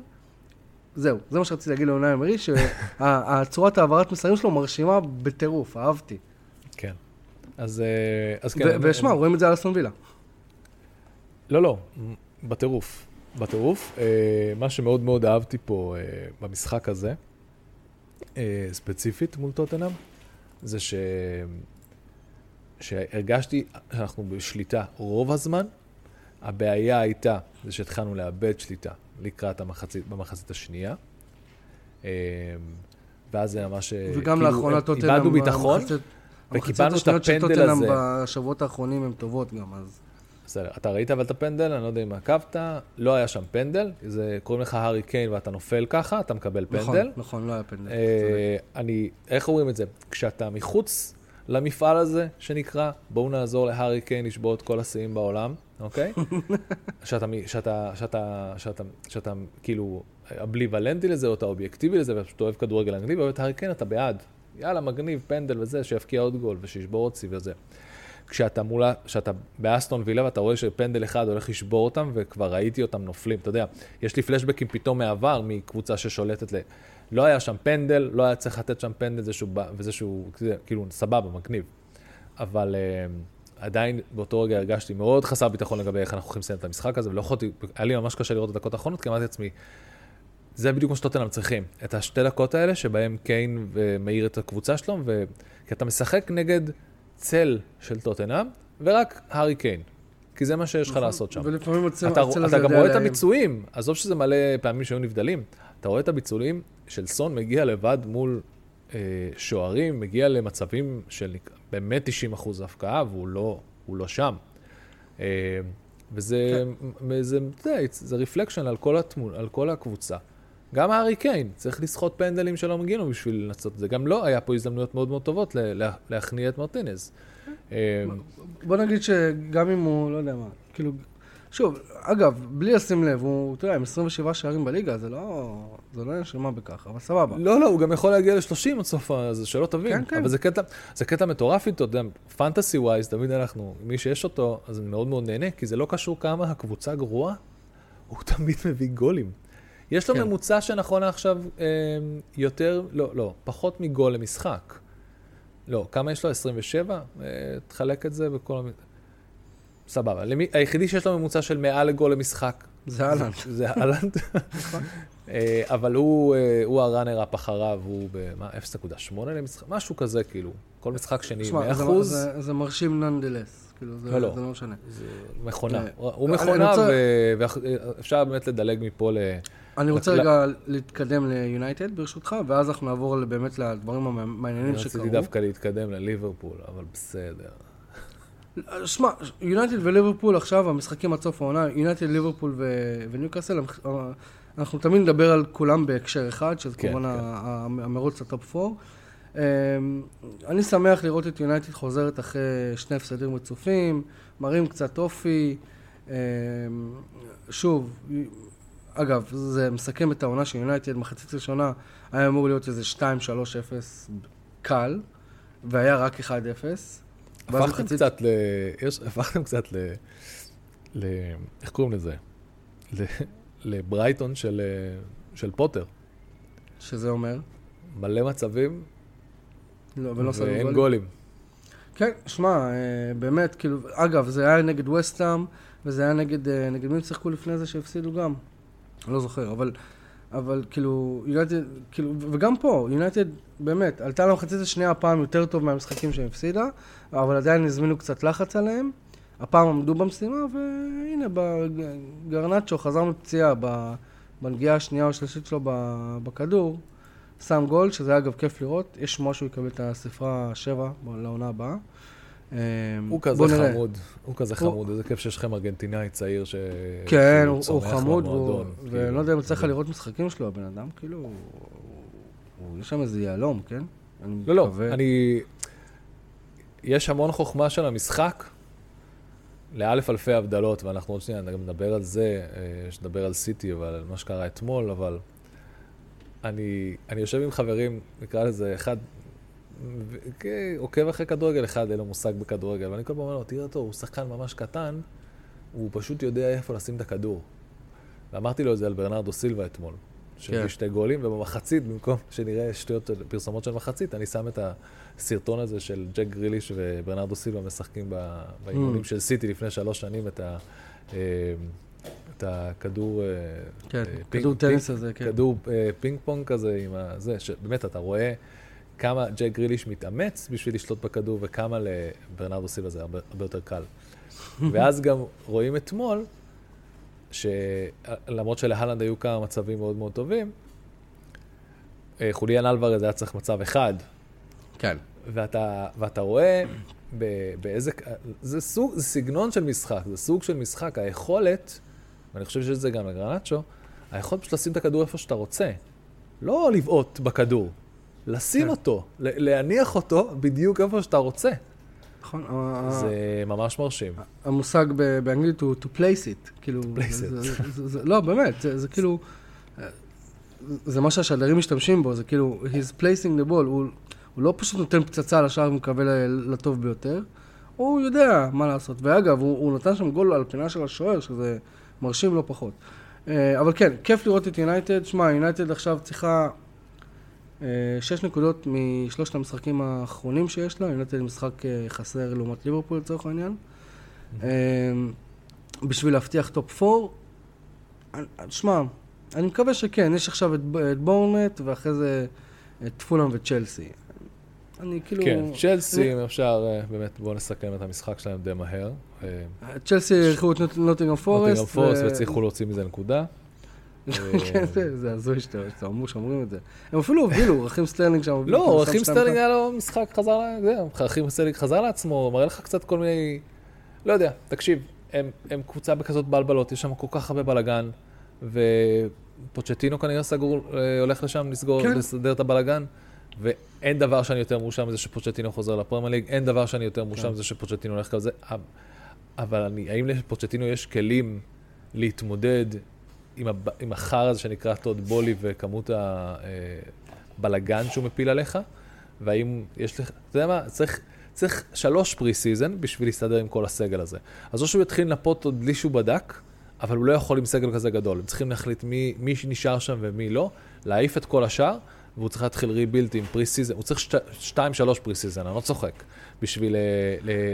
זהו, זה מה שרציתי להגיד לעונה אמרי, שהצורת העברת מסרים שלו מרשימה בטירוף, אהבתי. כן. אז, אה, אז כן. ושמע, הם- רואים את זה על אסטון וילה. לא, לא, בטירוף. בטירוף. אה, מה שמאוד מאוד אהבתי פה אה, במשחק הזה, אה, ספציפית מול טוטנאם, זה ש... שהרגשתי שאנחנו בשליטה רוב הזמן. הבעיה הייתה זה שהתחלנו לאבד שליטה לקראת המחצית, במחצית השנייה. אה, ואז זה ממש... וגם כאילו, לאחרונה טוטנאם... איבדנו ביטחון, המחצית- וקיבלנו את המחציות השניות של הפנדל טוטנאם הזה. בשבועות האחרונים הן טובות גם, אז... בסדר, אתה ראית אבל את הפנדל, אני לא יודע אם עקבת, לא היה שם פנדל, זה קוראים לך הארי קיין ואתה נופל ככה, אתה מקבל נכון, פנדל. נכון, לא היה פנדל. אה, אני, איך אומרים את זה? כשאתה מחוץ למפעל הזה, שנקרא, בואו נעזור להארי קיין לשבור את כל השיאים בעולם, אוקיי? [LAUGHS] שאתה, מ- שאתה, שאתה, שאתה, שאתה כאילו הבליוולנטי לזה, או אתה אובייקטיבי לזה, ואתה פשוט אוהב כדורגל אנגלי, ואוהב את הארי קיין, אתה בעד. יאללה, מגניב, פנדל וזה, שיבקיע עוד גול ושישבור עוד שיא וזה. כשאתה מולה, כשאתה באסטון וילה ואתה רואה שפנדל אחד הולך לשבור אותם, וכבר ראיתי אותם נופלים, אתה יודע, יש לי פלשבקים פתאום מהעבר מקבוצה ששולטת ל... לא היה שם פנדל, לא היה צריך לתת שם פנדל, זה שהוא, שהוא, כאילו, סבבה, מגניב. אבל uh, עדיין באותו רגע הרגשתי מאוד חסר ביטחון לגבי איך אנחנו הולכים לסיים את המשחק הזה, ולא יכולתי, היה לי ממש קשה לראות את הדקות האחרונות, כי אמרתי לעצמי, זה בדיוק מה שטוטנאם צריכים, את השתי דקות האלה שבהם קיין מאיר את הקבוצה שלו, ו... כי אתה משחק נגד צל של טוטנאם, ורק הארי קיין. כי זה מה שיש לך נכון, לעשות שם. ולפעמים הצל אתה, הצל אתה גם רואה את. הביצועים, עזוב שזה מלא פעמים שהיו נבדלים, אתה רואה את הביצועים של סון מגיע לבד מול אה, שוערים, מגיע למצבים של באמת 90 אחוז הפקעה, והוא לא, לא שם. אה, וזה, זה, אתה יודע, זה רפלקשן על על כל הקבוצה. גם הארי קיין, צריך לסחוט פנדלים שלא מגיעים לו בשביל לנסות את זה. גם לא היה פה הזדמנויות מאוד מאוד טובות להכניע את מרטינז. אה, בוא נגיד שגם אם הוא, לא יודע מה, כאילו, שוב, אגב, בלי לשים לב, הוא, אתה יודע, עם 27 שערים בליגה, זה לא, זה לא מה בכך, אבל סבבה. לא, לא, הוא גם יכול להגיע ל-30 עד סוף, ה- זה שלא תבין. כן, כן. אבל זה קטע, זה קטע מטורף איתו, אתה יודע, פנטסי ווייז, תמיד אנחנו, מי שיש אותו, אז אני מאוד מאוד נהנה, כי זה לא קשור כמה הקבוצה גרועה, הוא תמיד מביא גולים. יש לו כן. ממוצע שנכון לעכשיו אה, יותר, לא, לא, פחות מגול למשחק. לא, כמה יש לו? 27? אה, תחלק את זה בכל... סבבה. למי, היחידי שיש לו ממוצע של מעל לגול למשחק זה אהלן. [LAUGHS] זה אהלנד. אה, אבל הוא, אה, הוא הראנר אפ אחריו, הוא במה, 0.8 למשחק, משהו כזה, כאילו. כל משחק שני 100 שמע, זה- אחוז, זה- זה מרשים nonetheless, כאילו, זה לא, לא. זה לא משנה. זה מכונה. הוא מכונה, ואפשר באמת לדלג מפה ל... אני רוצה רגע להתקדם ליונייטד ברשותך, ואז אנחנו נעבור באמת לדברים אני המעניינים שקרו. רציתי דווקא להתקדם לליברפול, אבל בסדר. שמע, יונייטד וליברפול עכשיו, המשחקים עד סוף העונה, יונייטד, ליברפול וניוקאסל, הם- אנחנו תמיד נדבר על כולם בהקשר אחד, שזה כן, כמובן כן. המרוץ לטופ 4. אני שמח לראות את יונייטד חוזרת אחרי שני הפסדים רצופים, מראים קצת אופי. אמ, שוב, אגב, זה מסכם את העונה של יונייטד, מחצית ראשונה היה אמור להיות איזה 2-3-0 קל, והיה רק 1-0. ואז הפכתם מחצית- קצת ל... יש, הפכתם קצת ל... ל... איך קוראים לזה? ל... לברייטון של, אה, של פוטר. שזה אומר? מלא מצבים לא, ולא ואין גולים. גולים. כן, שמע, אה, באמת, כאילו, אגב, זה היה נגד וסטאם, וזה היה נגד, אה, נגד מי הם שיחקו לפני זה שהפסידו גם? לא זוכר, אבל, אבל כאילו, יונייטד, כאילו, וגם פה, יונייטד, באמת, עלתה למחצית השנייה הפעם יותר טוב מהמשחקים שהם הפסידה, אבל עדיין הזמינו קצת לחץ עליהם. הפעם עמדו במשימה, והנה, גרנצ'ו חזר מפציעה בנגיעה השנייה או השלישית שלו בכדור, שם גול, שזה אגב כיף לראות. יש שהוא יקבל את הספרה 7 לעונה הבאה. אה, הוא כזה. חמוד, הוא כזה חמוד, איזה כיף שיש לכם ארגנטינאי צעיר ש... כן, הוא, חמוד, כאילו, לא יודע אם יצא לך לראות משחקים שלו, הבן אדם, כאילו, הוא- יש שם איזה יהלום, כן? לא, לא. אני... יש המון חוכמה של המשחק, לאלף אלפי הבדלות, ואנחנו עוד שנייה גם נדבר על זה, אה, יש לדבר על סיטי ועל מה שקרה אתמול, אבל אני, אני יושב עם חברים, נקרא לזה, אחד עוקב אחרי כדורגל, אחד אין לו מושג בכדורגל, ואני כל פעם אומר לו, תראה אותו, הוא שחקן ממש קטן, הוא פשוט יודע איפה לשים את הכדור. ואמרתי לו את זה על ברנרדו סילבה אתמול, שהביא כן. שתי גולים, ובמחצית, במקום שנראה שטויות, פרסומות של מחצית, אני שם את הסרטון הזה של ג'ק גריליש וברנרדו סילבה משחקים באימונים Mm. של סיטי לפני שלוש שנים את ה... אה, את הכדור... אה, כן, אה, פינג- כדור טניס פינג- הזה, כן. כדור אה, פינג פונג כזה עם הזה, שבאמת אתה רואה כמה ג'ק גריליש מתאמץ בשביל לשלוט בכדור וכמה לברנרדו סילבה זה הרבה, הרבה יותר קל. [LAUGHS] ואז גם רואים אתמול, שלמרות שלהלנד היו כמה מצבים מאוד מאוד טובים, אה, חוליאן אלוורז היה צריך מצב אחד, כן. ואתה, ואתה רואה ב- באיזה... זה סוג, זה סגנון של משחק, זה סוג של משחק. היכולת, ואני חושב שזה גם לגרנצ'ו, היכולת פשוט לשים את הכדור איפה שאתה רוצה. לא לבעוט בכדור, לשים כן. אותו, להניח אותו בדיוק איפה שאתה רוצה. נכון, זה ממש מרשים. המושג באנגלית הוא to place it, כאילו, place זה- it. זה- זה- זה- לא, באמת, זה זה כאילו, זה מה שהשדרים משתמשים בו, זה כאילו, he's placing the ball, הוא הוא לא פשוט נותן פצצה לשער ומקווה לטוב ביותר, הוא יודע מה לעשות, ואגב, הוא הוא נתן שם גול על פינה של השוער, שזה מרשים לא פחות. אה, אבל כן, כיף לראות את יונייטד, שמע, יונייטד עכשיו צריכה שש נקודות משלושת המשחקים האחרונים שיש לה, יונייטד משחק אה, חסר לעומת ליברפול לצורך העניין. אה, בשביל להבטיח top 4, שמע, אני מקווה שכן, יש עכשיו את, את בורנמות' ואחרי זה את פולאם וצ'לסי. אני כאילו... כן, צ'לסי, אם אפשר, אה, באמת, בואו נסכם את המשחק שלהם די מהר. אה, צ'לסי אירחו את נוט- נוטינגרם פורסט. נוטינגרם פורסט והצליחו להוציא מזה נקודה. כן, זה- זה הזוי שאתה אמרו שאומרים את זה. הם אפילו הובילו, רחים סטרלינג שם. לא, רחים סטרלינג היה לו משחק, חזר, זהו, רחים סטרלינג חזר לעצמו, מראה לך קצת כל מיני, לא יודע, תקשיב, הם, קבוצה בכזאת בלבלות, יש שם כל כך הרבה בלאגן, ופוצ'טינו כנראה סגור, אה, הולך לשם לסגור, כן. לסדר את הבלאגן, ואין דבר שאני יותר מאושר מזה שפוצ'טינו חוזר לפרמייר ליג, אין דבר שאני יותר מאושר כן. מזה שפוצ'טינו הולך כזה, אבל אני, האם לפוצ'טינו יש כלים להתמודד עם, עם החרא הזה שנקרא טוד בוהלי וכמות הבלגן שהוא מפיל עליך? והאם יש לך, אתה יודע מה, צריך, צריך שלוש pre-season בשביל להסתדר עם כל הסגל הזה. אז או שהוא יתחיל לנפות עוד בלי שהוא בדק, אבל הוא לא יכול עם סגל כזה גדול. הם צריכים להחליט מי, מי נשאר שם ומי לא, להעיף את כל השאר, והוא צריך להתחיל rebuild עם pre-season, הוא צריך שת, שתיים, שלוש pre-season, אני לא צוחק, בשביל אה,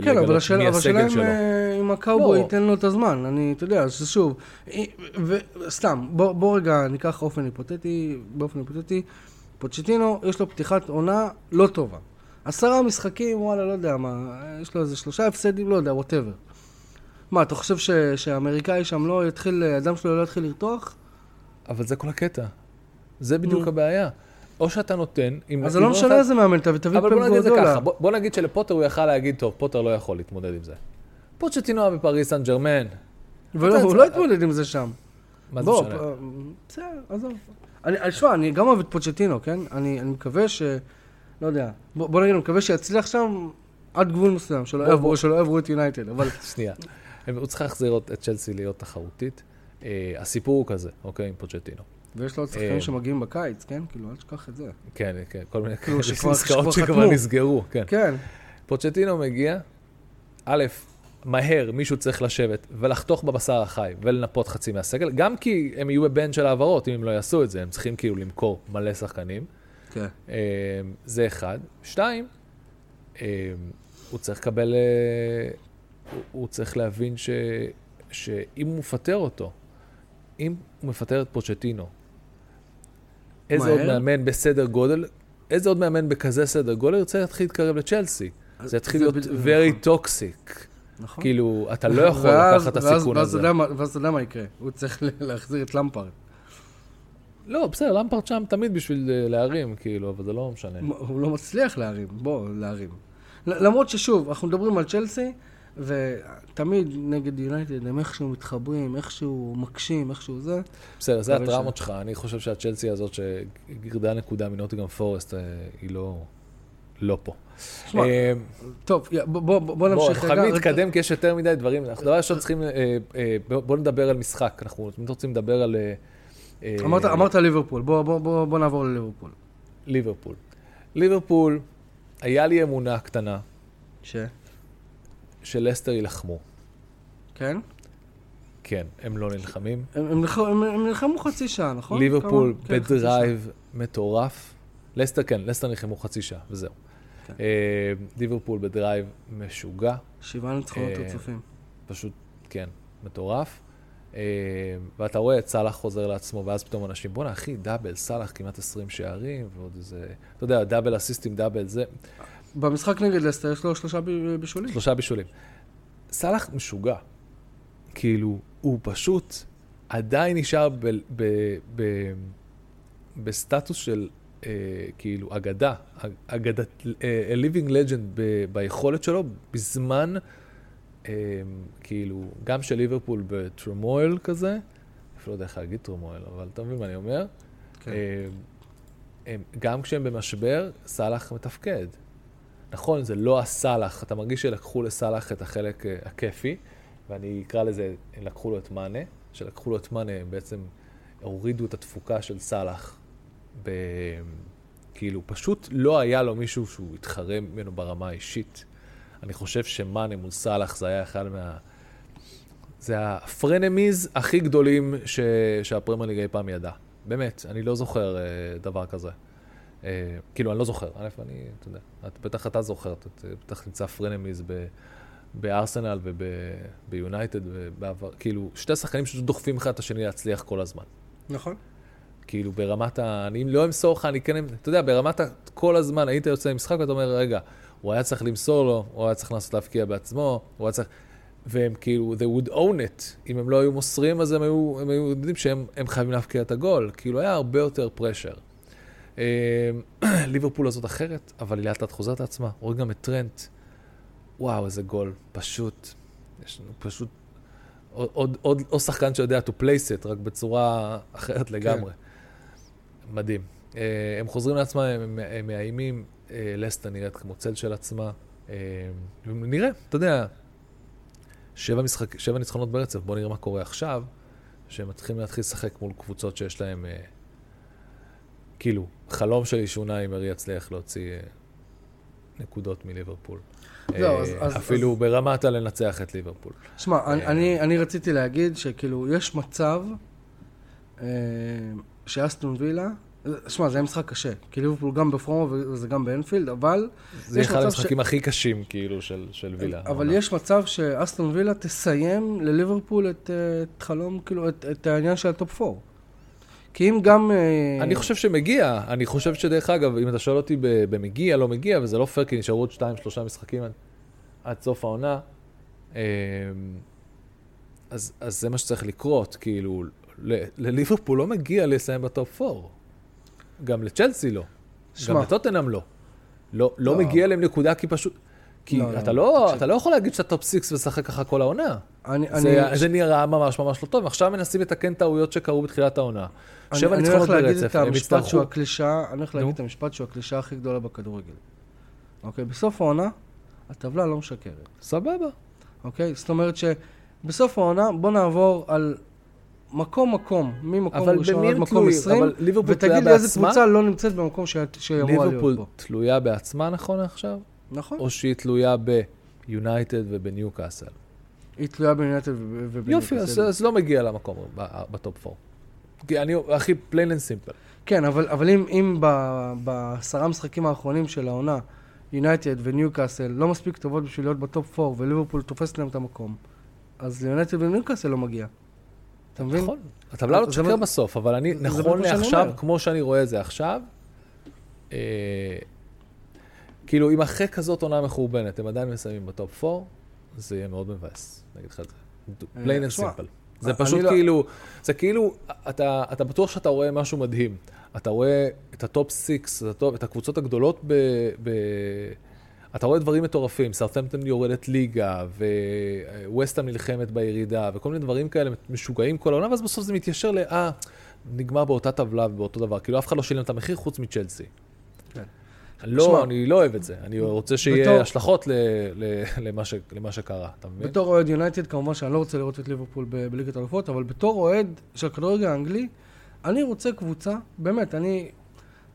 כן, אבל לגלות השאלה מי אבל השאלה הסגל אם שלו. אה, אם הקאובוי לא. ייתן לו את הזמן, אני, אתה יודע, אז שוב, אה, וסתם, בוא בוא רגע ניקח אופן היפותטי, באופן היפותטי, פוצ'טינו, יש לו פתיחת עונה לא טובה. עשרה משחקים, וואלה, לא יודע מה, יש לו איזה שלושה הפסדים, לא יודע, ווטאבר. מה, אתה חושב ש- שהאמריקאי שם לא יתחיל, האדם שלו לא יתחיל לרתוח? אבל זה כל הקטע. זה בדיוק. הבעיה. או שאתה נותן... אז זה לא משנה איזה מאמן, תביא אבל פפ בוא נגיד את זה גורדולה. ככה, בוא, נגיד שלפוטר הוא יכל להגיד, טוב, פוטר לא יכול להתמודד עם זה. פוצ'טינו היה בפריס סן ג'רמן, הוא לא התמודד עם זה שם. מה זה משנה? פ- בסדר, עזוב. שמע, אני גם אוהב את פוצ'טינו, כן? אני, מקווה ש... לא יודע. בוא, נגיד, אני מקווה שיצליח שם עד גבול מסוים, שלא יעברו, את יונייטד, אבל... [LAUGHS] שנייה. הוא צריך להחזיר את צ'לסי להיות תחרותית. אה, הסיפור הוא כזה, אוקיי, עם פוצ'טינו. ויש לו עוד אה, שחקנים שמגיעים בקיץ, כן? כאילו, אל תשכח את זה. כן, כן, כל מיני כאילו, עסקאות שכבר. נסגרו, כן. כן. פוצ'טינו מגיע, א', מהר מישהו צריך לשבת ולחתוך בבשר החי ולנפות חצי מהסגל, גם כי הם יהיו בבן של העברות, אם הם לא יעשו את זה, הם צריכים כאילו למכור מלא שחקנים. כן. אה, זה אחד. שתיים, אה, הוא צריך לקבל, אה, הוא צריך להבין ש, שאם הוא מפטר אותו, אם הוא מפטר את פוצ'טינו, איזה עוד מהר? מאמן בסדר גודל, איזה עוד מאמן בכזה סדר גודל ירצה להתחיל להתקרב לצ'לסי? זה יתחיל להיות very toxic. נכון. כאילו, אתה לא יכול ואז- לקחת את הסיכון ואז הזה. ואז אתה יודע מה יקרה. הוא צריך להחזיר את למפרד. לא, בסדר, למפרד שם תמיד בשביל אה, להרים, כאילו, אבל זה לא משנה. הוא לא מצליח להרים, בוא, להרים. למרות ששוב, אנחנו מדברים על צ'לסי, ותמיד נגד יונייטד הם איכשהו מתחברים, איכשהו מקשים, איכשהו זה. בסדר, זה הטראומות שלך. אני חושב שהצ'לסי הזאת שגירדה נקודה מנוטיגם פורסט, אה, היא לא... לא פה. שמע, אה, טוב, בוא, בוא, בוא בוא, נמשיך אנחנו רגע. חייבים להתקדם כי יש יותר מדי דברים. אנחנו דבר ראשון צריכים... אה, בוא בוא נדבר על משחק. אנחנו רוצים לדבר על... אמרת, אמרת ליברפול, בוא, בוא, בוא, בוא נעבור לליברפול. ליברפול. ליברפול, היה לי אמונה קטנה ש? שלסטר יילחמו. כן? כן, הם לא נלחמים. הם, הם, נלח- הם, הם נלחמו חצי שעה, נכון? ליברפול כמה? כן. ב drive מטורף. לסטר כן, לסטר נלחמו חצי שעה, וזהו. כן. אה, ליברפול ב drive משוגע, שבעה ניצחונות אה, רצופים. פשוט, כן, מטורף. אה, ואתה רואה את סאלח חוזר לעצמו, ואז פתאום אנשים, בואנה אחי, דאבל, סאלח כמעט 20 שערים, ועוד איזה, אתה יודע, דאבל אסיסטים, דאבל זה, במשחק נגד לסטר יש לו שלושה בישולים. שלושה בישולים. סאלח משוגע. כאילו, הוא פשוט עדיין נשאר ב, ב, ב, בסטטוס של אה, כאילו אגדה, אגדת, אה, living legend ב, ביכולת שלו, בזמן, אה, כאילו, גם של ליברפול בטרמויל כזה, אפילו לא יודע איך להגיד טרמויל, אבל אתה מבין מה אני אומר? כן. אה, גם כשהם במשבר, סאלח מתפקד. נכון, זה לא הסאלח, אתה מרגיש שלקחו לסאלח את החלק אה, הכיפי, ואני אקרא לזה, לקחו לו את מאנה, שלקחו לו את מאנה, הם בעצם הורידו את התפוקה של סאלח. ב... כאילו, פשוט לא היה לו מישהו שהוא התחרה ממנו ברמה האישית. אני חושב שמאנה מול סאלח זה היה אחד מה... זה ה frenemies הכי גדולים ש... שהפרמייר ליג אי פעם ידע. באמת, אני לא זוכר אה, דבר כזה. אה, כאילו, אני לא זוכר. א', אני, אתה יודע, את, בטח אתה זוכר, אתה אתה בטח תמצא frenemies ב, בארסנל וביונייטד בעבר. כאילו, שתי שחקנים שפשוט דוחפים אחד את השני להצליח כל הזמן. נכון. כאילו, ברמת ה... אני לא אמסור לך, אני כן... אתה יודע, ברמת ה... כל הזמן היית יוצא למשחק ואתה אומר, רגע, הוא היה צריך למסור לו, הוא היה צריך לנסות להבקיע בעצמו, הוא היה צריך... והם כאילו, they would own it. אם הם לא היו מוסרים, אז הם היו, הם היו יודעים שהם הם חייבים להבקיע את הגול. כאילו, היה הרבה יותר פרשר. [CLEARS THROAT] ליברפול הזאת אחרת, אבל היא לאט לאט חוזרת לעצמה. רואים גם את טרנט. וואו, איזה גול. פשוט, יש לנו פשוט עוד, עוד, עוד, עוד שחקן שיודע to place it, רק בצורה אחרת לגמרי. כן. מדהים. אה, הם חוזרים לעצמם, הם, הם מאיימים, אה, לסטה נראית כמו צל של עצמה. אה, נראה, אתה יודע, שבע, משחק, שבע ניצחונות ברצף, בואו נראה מה קורה עכשיו, שהם מתחילים להתחיל לשחק מול קבוצות שיש להם, אה, כאילו, חלום שלי שאולי מרי יצליח להוציא אה, נקודות מליברפול. זהו, אה, אז- אפילו ברמת הלנצח את ליברפול. שמע, אני, אה. אני, אני רציתי להגיד שכאילו, יש מצב שאסטון וילה, שמע, זה היה משחק קשה, כי ליברפול גם בפורמה וזה גם באנפילד, אבל, זה אחד המשחקים הכי קשים, כאילו, של, של וילה. אבל. יש מצב שאסטון וילה תסיים לליברפול את, את חלום, כאילו, את, את העניין של ה top 4. כי אם גם... אה, אני חושב שמגיע, אני חושב שדרך אגב, אם אתה שואל אותי במגיע, לא מגיע, וזה לא פייר, כי נשארו עוד שתיים, שלושה משחקים עד, סוף העונה, אמ, אז, אז זה מה שצריך לקרות, כאילו, ל- לליברפול לא מגיע לסיים ב top 4. גם לצ'לסי לא. שמע. גם לטוטנאם לא. לא, לא לא. מגיע להם נקודה כי פשוט... כי לא, לא, אתה, לא, תקשיב. אתה לא יכול להגיד שאתה top 6 ולשחק ככה כל העונה. אני, זה, אני, זה נראה ממש ממש לא טוב, עכשיו מנסים לתקן טעויות שקרו בתחילת העונה. אני, שבע ניצחונות ברצף, הם יצטרכו... שהוא הקלישאה, אני הולך להגיד. את המשפט שהוא הקלישאה הכי גדולה בכדורגל. אוקיי, בסוף העונה, הטבלה לא משקרת. סבבה. אוקיי? זאת אומרת שבסוף העונה, בוא נעבור על מקום מקום, ממקום ראשון עד מקום תלויים? 20, אבל ליברפול תלויה ותגיד לי איזה? קבוצה לא נמצאת במקום שה- שהיא אמורה להיות ליברפול בו. תלויה בעצמה נכון עכשיו? נכון. או שהיא תלויה ביונייטד ובניוקאסל? היא תלויה ביונייטד ובניוקאסל. יופי, אז אז לא מגיע למקום ב top 4. כי אני הכי plain and simple. כן, אבל, אבל אם, אם בעשרה משחקים האחרונים של העונה, יונייטד וניוקאסל לא מספיק טובות בשביל להיות ב top 4, וליברפול תופסת להם את המקום, אז ליונייטד וניוקאסל לא מגיע. אתה מבין? נכון. הטבלה לא תשקר בסוף, אבל אני, נכון לעכשיו. כמו שאני רואה את זה עכשיו, אה, כאילו, אם אחרי כזאת עונה מחורבנת, הם עדיין מסיימים ב top 4, זה יהיה מאוד מבאס, אני אגיד לך את זה. and תשמע, simple. זה פשוט לא- כאילו, זה כאילו, אתה, אתה בטוח שאתה רואה משהו מדהים. אתה רואה את ה top 6, את, ה top, את הקבוצות הגדולות ב... ב אתה רואה דברים מטורפים, סאות'המפטון יורדת ליגה, וווסטהאם נלחמת בירידה, וכל מיני דברים כאלה משוגעים כל העונה, ואז בסוף זה מתיישר ל... אה, נגמר באותה טבלה ובאותו דבר. כאילו, אף אחד לא שילם את המחיר חוץ מצ'לסי. לא, אני לא אוהב את זה. אני רוצה שיהיה בתור- השלכות ל, ל, למה, ש, למה שקרה, אתה מבין? בתור אוהד יונייטד, כמובן שאני לא רוצה לראות את ליברפול ב- בליגת האלופות, אבל בתור אוהד של הכדורגל האנגלי, אני רוצה קבוצה, באמת, אני...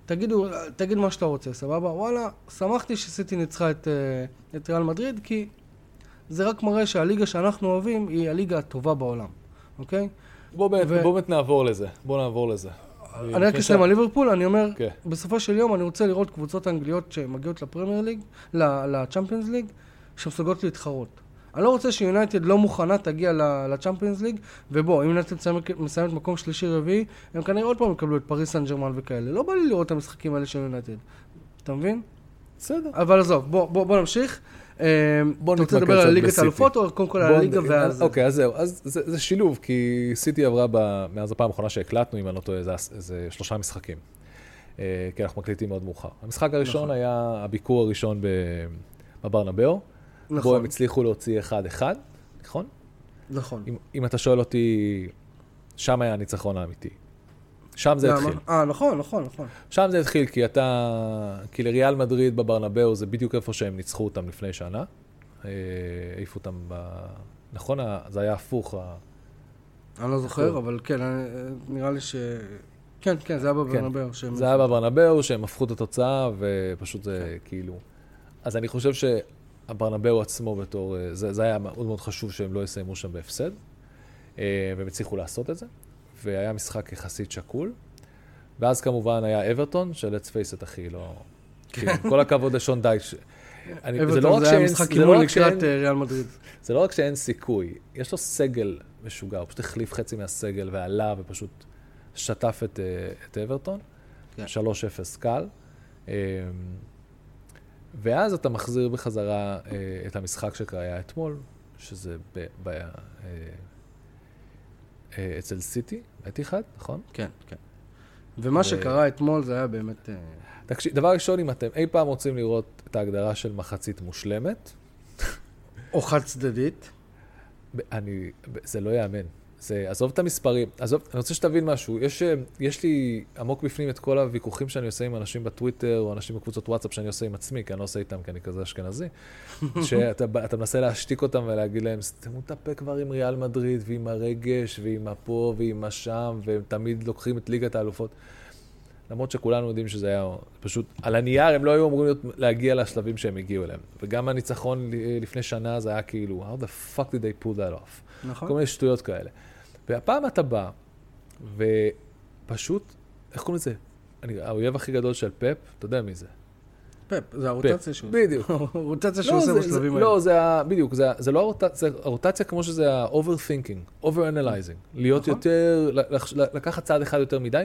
תגידו, תגיד מה שאתה רוצה, סבבה? וואלה, שמחתי שסיטי ניצחה את, אה, את ריאל מדריד, כי זה רק מראה שהליגה שאנחנו אוהבים היא הליגה הטובה בעולם, אוקיי? בוא באמת, ו- בוא באמת נעבור לזה. בוא נעבור לזה. אני רק אסיים על ליברפול, אני אומר, כן. בסופו של יום אני רוצה לראות קבוצות אנגליות שמגיעות לפרמייר ליג, לצ'מפיונס ליג, שמסוגלות להתחרות. אני לא רוצה שיונייטד לא מוכנה תגיע לצ'מפיונס ליג, ובוא, אם יונייטד מסיימת מקום שלישי-רביעי, הם כנראה עוד פעם יקבלו את פריס סן ג'רמן וכאלה. לא בא לי לראות את המשחקים האלה של יונייטד. אתה מבין? בסדר. אבל עזוב, בוא, בוא, בוא נמשיך. אה, בוא אתה רוצה נתמקד לדבר על ליגת. האלופות, או קודם כל על הליגה ואז... אוקיי, אז זהו. אז זה, שילוב, כי סיטי עברה מאז הפעם האחרונה שהקלטנו, אם אני לא טועה, זה, שלושה משחקים. אה, כי אנחנו מקליטים מאוד מאוחר. המשחק הראשון נכון. היה הביקור הראשון בברנבאו, בו נכון, הם הצליחו להוציא 1-1, נכון? נכון. אם אתה שואל אותי, שם היה הניצחון האמיתי. שם זה למה? התחיל. אה, נכון, נכון, נכון. שם זה התחיל, כי אתה... כי לריאל מדריד בברנבאו זה בדיוק איפה שהם ניצחו אותם לפני שנה. אה, העיפו אותם ב... נכון? זה היה הפוך. אני לא זוכר, אבל כן, אני- נראה לי ש... כן, כן, זה היה בברנבאו. שהם- זה היה בברנבאו, שהם הפכו את התוצאה, ופשוט זה כאילו... אז אני חושב שהברנבאו עצמו בתור... אה, זה, זה היה מאוד מאוד חשוב שהם לא יסיימו שם בהפסד, אה, והם הצליחו לעשות את זה, והיה משחק יחסית שקול. ואז כמובן היה אברטון, ש-let's face it, אחי, לא... כאילו, כל הכבוד לשון זה לא אברטון רק זה היה שאין- משחק זה לא אימון רק שאין- לקראת אה, ריאל מדריד. זה לא רק שאין סיכוי, יש לו סגל משוגע, הוא פשוט החליף חצי מהסגל ועלה ופשוט שטף את, אה, את אברטון, כן. 3-0 קל. אה, ואז אתה מחזיר בחזרה את המשחק שקרה אתמול, שזה ב, ב, אצל סיטי, באתיחד, נכון? כן, כן. ומה ו- שקרה אתמול זה היה באמת... אה, תקשיב, דבר ראשון, אם אתם אי פעם רוצים לראות את ההגדרה של מחצית מושלמת, או חד צדדית. אני, זה לא ייאמן. זה, עזוב את המספרים, עזוב, אני רוצה שתבין משהו. יש, אה, יש לי עמוק בפנים את כל הוויכוחים שאני עושה עם אנשים בטוויטר, או אנשים בקבוצות וואטסאפ שאני עושה עם עצמי, כי אני לא עושה איתם, כי אני כזה אשכנזי. [LAUGHS] שאתה מנסה להשתיק אותם ולהגיד להם, סתמו את הפה כבר עם ריאל מדריד, ועם הרגש, ועם הפה, ועם השם, והם תמיד לוקחים את ליגת האלופות. למרות שכולנו יודעים שזה היה פשוט, על הנייר הם לא היו אמורים להיות, להגיע לשלבים שהם הגיעו אליהם. וגם הניצחון ל- לפני שנה זה היה כאילו, how the fuck did they pull that off? נכון. כל מיני שטויות כאלה. והפעם אתה בא, ופשוט, איך קוראים לזה? אני, האויב הכי גדול של פפ, אתה יודע מי זה? פפ, זה הרוטציה שהוא... בדיוק. הרוטציה שהוא לא, עושה זה- בשלבים האלה. לא, זה ה... בדיוק, זה, זה לא הרוטציה, זה הרוטציה כמו שזה ה-overthinking, over-analyzing. להיות נכון. יותר, לקחת צעד אחד יותר מדי.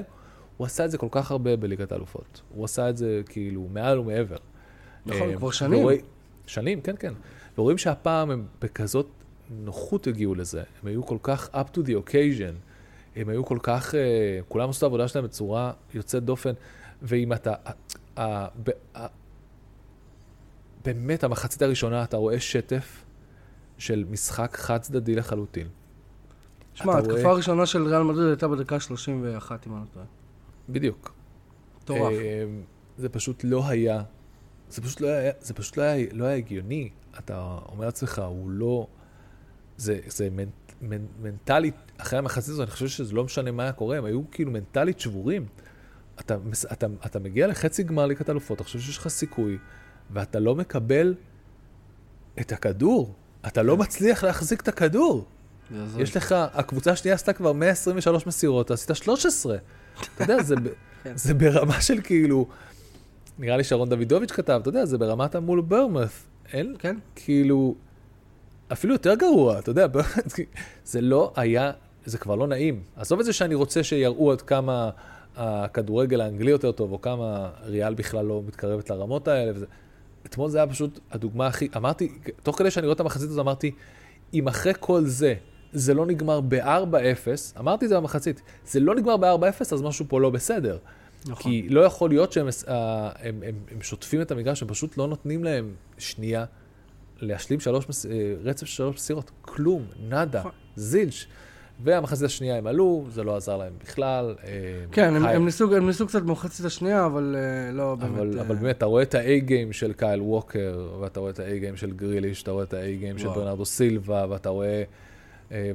הוא עשה את זה כל כך הרבה בליגת האלופות. הוא עשה את זה כאילו מעל ומעבר. נכון, אה, כבר שנים. שנים, כן, כן. ורואים שהפעם הם בכזאת נוחות הגיעו לזה. הם היו כל כך up to the occasion. הם היו כל כך, אה, כולם עשו את העבודה שלהם בצורה יוצאת דופן. ואם אתה, ה- ב- ה- באמת, המחצית הראשונה, אתה רואה שטף של משחק חד צדדי לחלוטין. שמע, ההתקפה רואה- הראשונה של ריאל מדריד הייתה בדקה 31, אם אני לא טועה. בדיוק. מטורף. אה, זה פשוט לא היה, זה פשוט לא היה, זה פשוט לא היה, לא היה הגיוני. אתה אומר לעצמך, הוא לא, זה, זה, מנט, מנטלית, אחרי המחצית הזאת, אני חושב שזה לא משנה מה היה קורה, הם היו כאילו מנטלית שבורים. אתה, אתה, אתה מגיע לחצי גמר ליגת אלופות, אתה חושב שיש לך סיכוי, ואתה לא מקבל את הכדור. אתה לא מצליח להחזיק את הכדור. יש לך, הקבוצה השנייה עשתה כבר 123 מסירות, אתה עשית 13. אתה יודע, זה, [LAUGHS] כן. זה ברמה של כאילו, נראה לי שרון דוידוביץ' כתב, אתה יודע, זה ברמת המול ברמת. אין, כן. כאילו, אפילו יותר גרוע, אתה יודע, [LAUGHS] זה לא היה, זה כבר לא נעים. עזוב את זה שאני רוצה שיראו עד כמה הכדורגל האנגלי יותר טוב, או כמה ריאל בכלל לא מתקרבת לרמות האלה. וזה. אתמול זה היה פשוט הדוגמה הכי, אמרתי, תוך כדי שאני רואה את המחצית הזו, אמרתי, אם אחרי כל זה, זה לא נגמר ב-4-0, אמרתי את זה במחצית, זה לא נגמר ב-4-0, אז משהו פה לא בסדר. נכון. כי לא יכול להיות שהם הם, הם, הם, הם שוטפים את המגרש, הם פשוט לא נותנים להם שנייה להשלים שלוש, אה, רצף של שלוש מסירות. כלום, נאדה, נכון. זילש. והמחצית השנייה הם עלו, זה לא עזר להם בכלל. אה, כן, הם, הם, ניסו, הם ניסו קצת במחצית השנייה, אבל uh, לא אבל, באמת... אבל באמת, אתה רואה את ה-A-game של קייל ווקר, ואתה רואה את ה-A-game של גריליש, אתה רואה את ה-A-game של ברנרדו סילבה, ואתה רואה...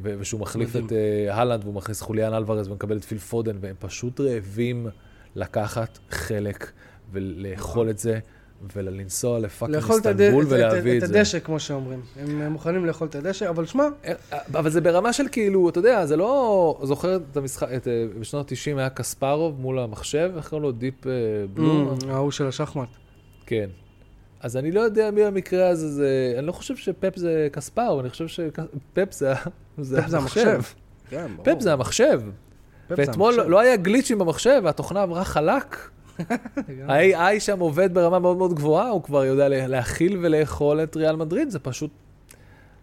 ושהוא מחליף את הלנד, והוא מכניס חוליאן אלוורז ומקבל את פיל פודן, והם פשוט רעבים לקחת חלק ולאכול את זה. ולנסוע ל fucking איסטנבול ולהביא את זה. את הדשא, כמו שאומרים. הם מוכנים לאכול את הדשא, אבל שמע... אה, אבל זה ברמה של כאילו, אתה יודע, זה לא... זוכר את המשחק, את, אה, בשנות ה-90 היה קספרוב מול המחשב, איך קוראים לו? Deep בלו? Mm, ההוא של השחמט. כן. אז אני לא יודע מי המקרה הזה, זה... אני לא חושב שפפ זה קספרוב, אני חושב שפפ זה, זה המחשב. כן, פפ זה המחשב. ואתמול לא היה גליצ'ים במחשב, והתוכנה עברה חלק. [LAUGHS] ה-AI שם עובד ברמה מאוד מאוד גבוהה, הוא כבר יודע להכיל ולאכול את ריאל מדריד, זה פשוט,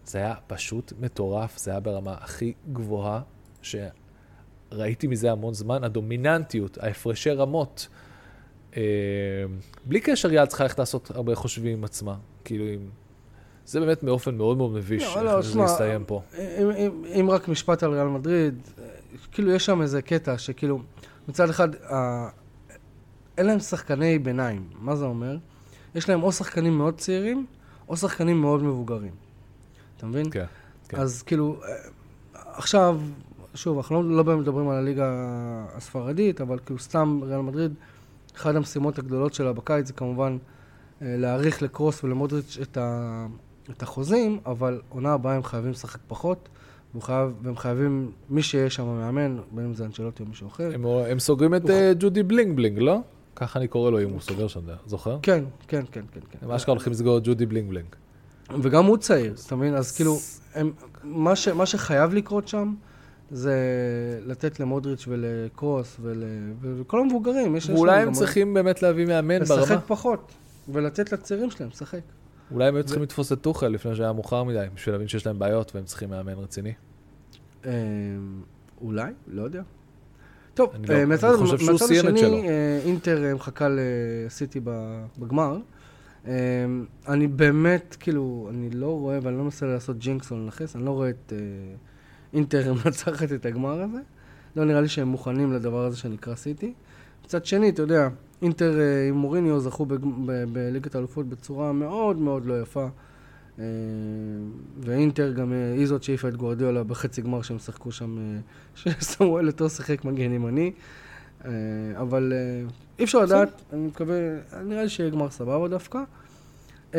זה היה פשוט מטורף, זה היה ברמה הכי גבוהה שראיתי מזה המון זמן, הדומיננטיות, ההפרשי רמות. אה, בלי קשר ריאל צריכה ללכת לעשות הרבה חושבים עם עצמה, כאילו אם... זה באמת באופן מאוד מאוד מביש, לא, לא, זה יסתיים פה. אם רק משפט על ריאל מדריד, כאילו יש שם איזה קטע שכאילו, מצד אחד, אין להם שחקני ביניים. מה זה אומר? יש להם או שחקנים מאוד צעירים, או שחקנים מאוד מבוגרים. אתה מבין? כן, כן. אז כאילו, אה, עכשיו, שוב, אנחנו לא, לא באמת מדברים על הליגה הספרדית, אבל כאילו סתם ריאל מדריד, אחת המשימות הגדולות שלה בקיץ זה כמובן אה, להאריך לקרוס ולמודריץ' את, ה, את החוזים, אבל עונה הבאה הם חייבים לשחק פחות. חייב, והם חייבים, מי שיש שם מאמן, בין אם זה אנשלוטי או מישהו אחר. הם, הם סוגרים את uh, ג'ודי bling bling, לא? ככה אני קורא לו אם הוא סוגר שם, זוכר? כן, כן, כן, כן. כן. הם אשכרה הולכים לסגור את ג'ודי bling bling. וגם הוא צעיר, אתה מבין? אז כאילו, הם, מה, ש, מה שחייב לקרות שם, זה לתת למודריץ' ולקרוס ול, ולכל המבוגרים. יש ואולי הם צריכים. באמת להביא מאמן לשחק ברמה. לשחק פחות, ולתת לצעירים שלהם לשחק. אולי הם היו צריכים לתפוס את טוחל לפני שהיה מאוחר מדי, בשביל להבין שיש להם בעיות והם צריכים מאמן רציני. אמ, אולי, לא יודע. טוב, לא, אה, מהצד השני, אה, אינטר אה, מחכה לסיטי בגמר. אני באמת, כאילו, אני לא רואה, ואני לא מנסה לעשות ג'ינקס או לנכס, אני לא רואה את אינטר [LAUGHS] מנצחת את הגמר הזה. לא נראה לי שהם מוכנים לדבר הזה שנקרא סיטי. מצד שני, אתה יודע, אינטר עם מוריניו זכו בליגת האלופות בצורה מאוד מאוד לא יפה. אה, ואינטר גם אה, היא זאת שהעיפה את גורדיולה בחצי גמר שהם שיחקו שם, אה, [LAUGHS] שסמואל יותר שיחק מגן ימני. אבל אי אפשר לדעת, אני מקווה, נראה לי שיהיה גמר סבבה דווקא. אתה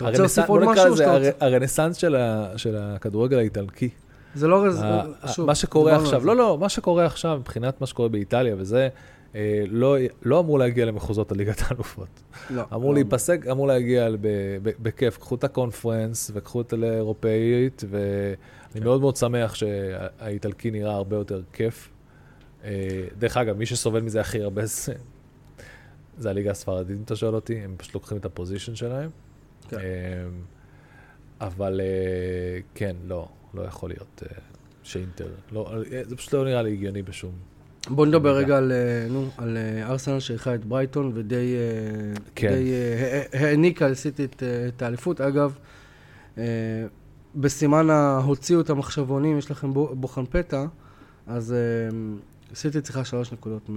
רוצה להוסיף עוד משהו? הרנסאנס של הכדורגל האיטלקי. זה לא... מה שקורה עכשיו, לא, לא, מה שקורה עכשיו מבחינת מה שקורה באיטליה וזה, לא, לא אמור להגיע למחוזות הליגת האלופות. לא. אמור לא להיפסק, אמור להגיע בכיף. קחו את הקונפרנס וקחו את האירופאית, ואני כן. מאוד מאוד שמח שהאיטלקי נראה הרבה יותר כיף. אה, דרך אגב, מי שסובל מזה הכי הרבה זה, זה הליגה הספרדית, אם אתה שואל אותי, הם פשוט לוקחים את הפוזיישן שלהם. כן. אה, אבל כן, לא, לא יכול להיות שאינטר, לא, זה פשוט לא נראה לי הגיוני בשום... בוא נדבר רגע על, אה, נו, על אה, ארסנל שאירחה את ברייטון ודי אה, כן. די, העניקה לסיטי את האליפות. אגב, בסימן ההוציאו את המחשבונים, יש לכם בוחן פתע, אז סיטי צריכה שלוש נקודות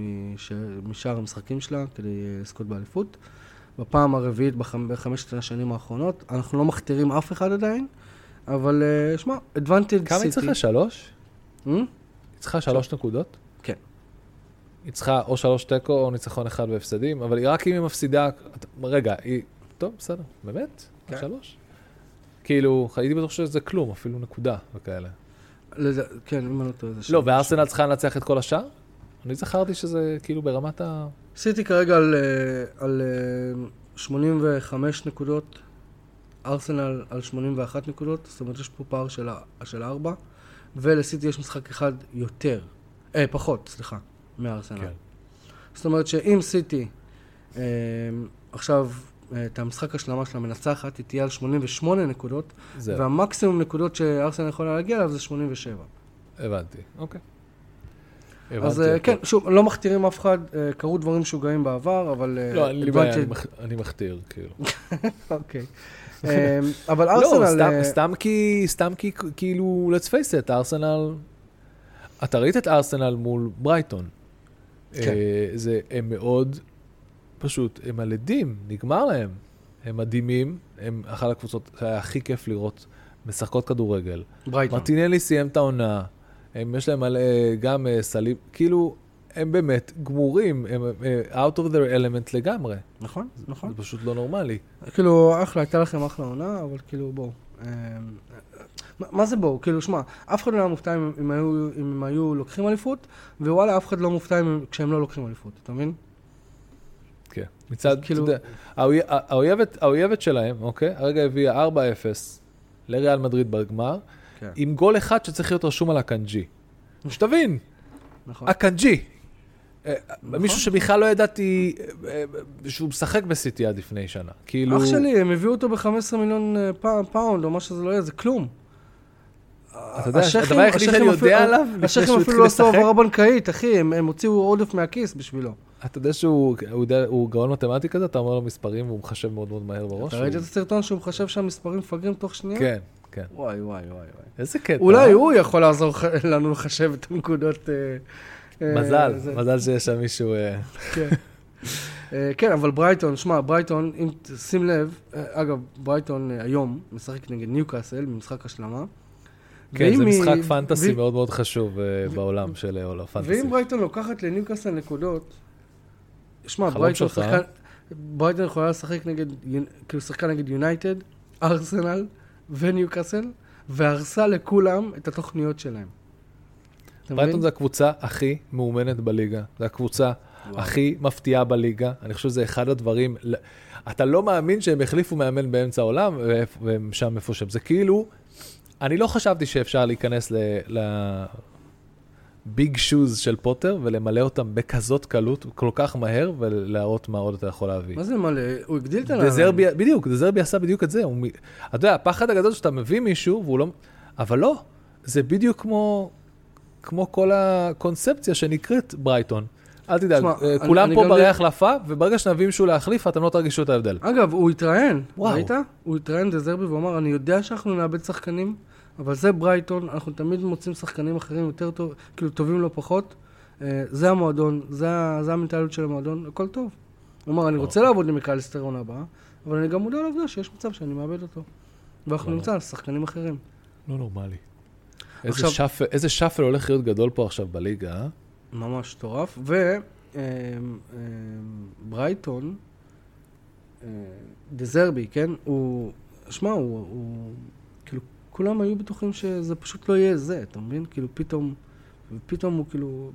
משאר המשחקים שלה כדי לזכות באליפות. בפעם הרביעית בחמשת השנים האחרונות. אנחנו לא מכתירים אף אחד עדיין, אבל שמע, advantage כמה היא צריכה? שלוש? היא צריכה שלוש נקודות? היא צריכה או שלוש תיקו או ניצחון אחד בהפסדים, אבל רק אם היא מפסידה... רגע, היא... טוב, בסדר. באמת? כן. שלוש? כאילו, הייתי בטוח שזה כלום, אפילו נקודה וכאלה. לד- כן, אם אני לא טועה. זה לא, שלוש. וארסנל צריכה לנצח את כל השאר? אני זכרתי שזה כאילו ברמת ה... סיטי כרגע על, אה, על אה, 85 נקודות, ארסנל על 81 נקודות, זאת אומרת יש פה פער של, של 4, ולסיטי יש משחק אחד יותר, אה, פחות, סליחה, מארסנל. כן. זאת אומרת שאם סיטי אה, עכשיו אה, את המשחק השלמה שלה מנצחת, היא תהיה על 88 נקודות, זהו, והמקסימום נקודות שארסנל יכולה להגיע אליו זה 87. הבנתי. אוקיי. אז הבנתי אה. כן, שוב, לא מכתירים אף אחד, אה, קרו דברים משוגעים בעבר, אבל... אה, לא, אין לי בעיה, אני מכתיר, כאילו. [LAUGHS] אוקיי. אבל [LAUGHS] לא, ארסנל... אה, סתם כי, סתם כי, כאילו, let's face it, ארסנל... אתה ראית את ארסנל מול ברייטון. כן. אה, זה, הם מאוד, פשוט, הם הלדים, נגמר להם. הם מדהימים, הם אחת הקבוצות שהיה הכי כיף לראות משחקות כדורגל. ברייטון. מרטינלי סיים את העונה, הם, יש להם מלא, גם אה, סלים, כאילו, הם באמת גמורים, הם אה, out of their element לגמרי. נכון, נכון. זה פשוט לא נורמלי. כאילו, אחלה, הייתה לכם אחלה עונה, אבל כאילו, בואו. מה- זה בואו? כאילו, שמע, אף אחד לא היה מופתע אם אם היו- אם הם היו לוקחים אליפות, ווואלה, אף אחד לא מופתע אם- כשהם לא לוקחים אליפות, אתה מבין? כן. מצד, כאילו- אתה יודע, האויב- האויבת, האויבת שלהם, אוקיי? הרגע הביאה 4-0 לריאל מדריד בגמר, כן. עם גול אחד שצריך להיות רשום על אקנג'י. שתבין, נכון. אקנג'י. אה, נכון. מישהו שבכלל לא ידעתי אה, אה, שהוא משחק בסיטי עד לפני שנה. כאילו... אח שלי, הם הביאו אותו ב-15 מיליון פא- פאונד, או מה שזה לא יהיה, זה כלום. אתה יודע, הדבר היחידי שאני יודע עליו, השייחים שהוא אפילו לא עשו העברה בנקאית, אחי, הם הוציאו עודף מהכיס בשבילו. אתה יודע שהוא גאון מתמטי כזה, אתה אומר לו מספרים והוא מחשב מאוד מאוד מהר בראש. אתה ראית את הסרטון שהוא מחשב שהמספרים מפגרים תוך שנייה? כן, כן. וואי, וואי, וואי. איזה קטע. אולי אה? הוא יכול לעזור לנו לחשב את הנקודות. אה, אה, מזל. מזל שיש שם מישהו... כן. כן, אבל ברייטון, שמע, ברייטון, אם תשים לב, אגב, ברייטון היום משחק נגד ניוקאסל במשחק השלמה. כן, זה היא- משחק פנטסי מאוד מאוד חשוב אה, בעולם של עולם פנטזי. ואם ברייטון לוקחת לניוקאסל נקודות, שמע, ברייטון אה? שחקן, ברייטון יכולה לשחק נגד, כאילו שחקן נגד יונייטד, ארסנל וניוקאסל, והרסה לכולם את התוכניות שלהם. ברייטון? זה הקבוצה הכי מאומנת בליגה. זו הקבוצה וואו. הכי מפתיעה בליגה. אני חושב שזה אחד הדברים... אתה לא מאמין שהם החליפו מאמן באמצע העולם, והם שם איפה שהם. זה כאילו... אני לא חשבתי שאפשר להיכנס לביג שוז של פוטר ולמלא אותם בכזאת קלות, כל כך מהר, ולהראות מה עוד אתה יכול להביא. מה זה מלא? הוא הגדיל את. דזרבי, בדיוק, דזרבי עשה בדיוק את זה. הוא, אתה יודע, הפחד הגדול שאתה מביא מישהו והוא לא... אבל לא, זה בדיוק כמו, כמו כל הקונספציה שנקראת ברייטון. אל תדאג, אה, כולם אני פה ברי החלפה, וברגע שנביא מישהו להחליף, אתם לא תרגישו את ההבדל. אגב, הוא התראיין. ראית? הוא התראיין דזרבי והוא אמר, אני יודע שאנחנו נאבד שחקנים, אבל זה ברייטון, אנחנו תמיד מוצאים שחקנים אחרים יותר טוב, כאילו טובים לא פחות. אה, זה המועדון, זה, זה המנטליות של המועדון, הכל טוב. אמר, אני רוצה לעבוד עם מקליסטר עונה הבאה, אבל אני גם מודע לעובדה שיש מצב שאני מאבד אותו. ואנחנו לא. נמצא על שחקנים אחרים. לא נורמלי. איזה, עכשיו- שפל, איזה שפל הולך להיות גדול פה עכשיו בליגה, אה? ממש מטורף. וברייטון, דזרבי, כן? הוא, שמע, הוא, הוא, כולם היו בטוחים שזה פשוט לא יהיה זה, אתה מבין? כאילו, פתאום, ופתאום הוא כאילו,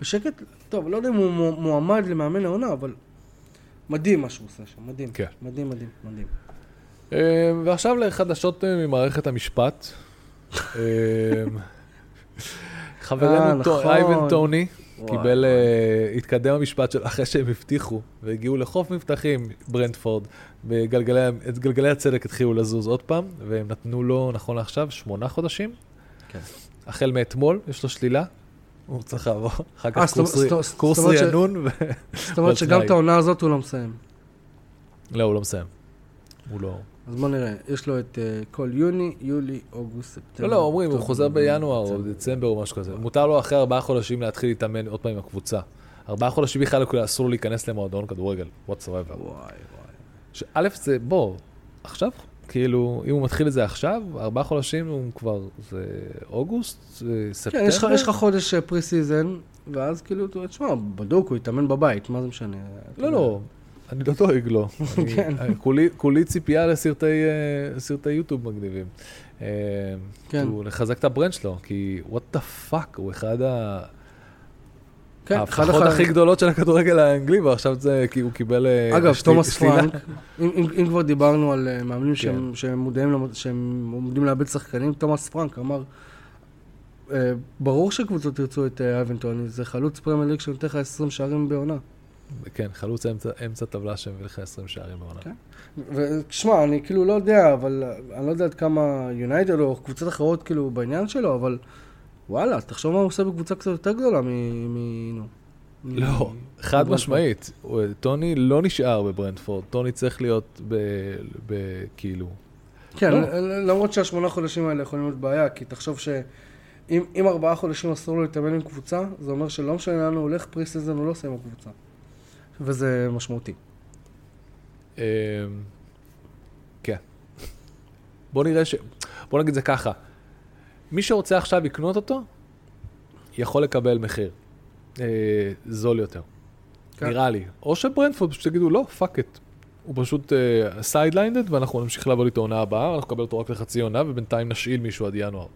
בשקט, טוב, לא יודע אם הוא מו- מועמד למאמן העונה, אבל מדהים מה שהוא עושה שם, מדהים. כן. מדהים, מדהים, מדהים. אה, ועכשיו לחדשות אה, ממערכת המשפט. אה, [LAUGHS] חברנו נכון. אייבן טוני קיבל. אה, התקדם המשפט שלו אחרי שהם הבטיחו והגיעו לחוף מבטחים, ברנדפורד, ואת גלגלי הצדק התחילו לזוז עוד פעם, והם נתנו לו, נכון לעכשיו, שמונה חודשים. כן. החל מאתמול, יש לו שלילה. הוא צריך לעבור אחר אה, כך זאת- קורס רענון. זאת אומרת שגם. את העונה הזאת הוא לא מסיים. לא, הוא לא מסיים. הוא לא... אז בוא נראה, יש לו את אה, כל יוני, יולי, אוגוסט, ספטמבר. לא, לא, אומרים, הוא חוזר בינואר או דצמבר. או משהו כזה. מותר לו אחרי ארבעה חודשים להתחיל להתאמן עוד פעם עם הקבוצה. ארבעה חודשים בכלל כאילו אסור להיכנס למועדון כדורגל, whatsoever. וואי, וואי. שזה, בוא, עכשיו, כאילו, אם הוא מתחיל את זה עכשיו, ארבעה חודשים הוא כבר, זה אוגוסט, זה ספטמבר. כן, יש לך- חודש pre-season, ואז כאילו, תשמע, בדוק, הוא יתאמן בבית, מה זה משנה? אתה לא, יודע. אני לא דואג לו. [LAUGHS] כן. כולי- כולי ציפייה לסרטי אה, יוטיוב מגניבים. אה, כן. כאילו, לחזק את ה brand שלו, כי what the fuck, הוא אחד ה... כן, הח- הכי גדולות של הכדורגל האנגלי, ועכשיו זה, כי הוא קיבל... אה, אגב, תומאס. פרנק, אם, כבר דיברנו על אה, מאמנים כן. שהם, עומדים לאבד שחקנים, תומאס פרנק אמר, אה, ברור שקבוצות ירצו את אה, אייבן טוני, זה חלוץ פרמייר ליג שנותן לך 20 שערים בעונה. כן, חלוץ אמצע, אמצע טבלה שמביא לך 20 שערים בעונה. כן. ותשמע, אני כאילו לא יודע, אבל אה, אני לא יודע עד כמה יונייטד או קבוצות אחרות כאילו בעניין שלו, אבל וואלה, תחשוב מה הוא עושה בקבוצה קצת יותר גדולה מ... מ... נו. מ- לא, חד מברנטפורד. משמעית. טוני לא נשאר בברנטפורד, טוני צריך להיות ב... ב כאילו... כן, לא. למרות שהשמונה חודשים האלה יכולים להיות בעיה, כי תחשוב שאם אם ארבעה חודשים אסור לו להתאמן עם קבוצה, זה אומר שלא משנה לאן הוא הולך, pre-season הוא לא עושה עם הקבוצה. וזה משמעותי. אמ, כן. בוא נראה ש... בוא נגיד זה ככה. מי שרוצה עכשיו לקנות אותו, יכול לקבל מחיר. אה, זול יותר. כן. נראה לי. או שברנטפורד פשוט יגידו, לא, fuck it. הוא פשוט sidelined, ואנחנו נמשיך לעבוד איתו עונה הבאה, אנחנו נקבל אותו רק לחצי עונה, ובינתיים נשאיל מישהו עד ינואר.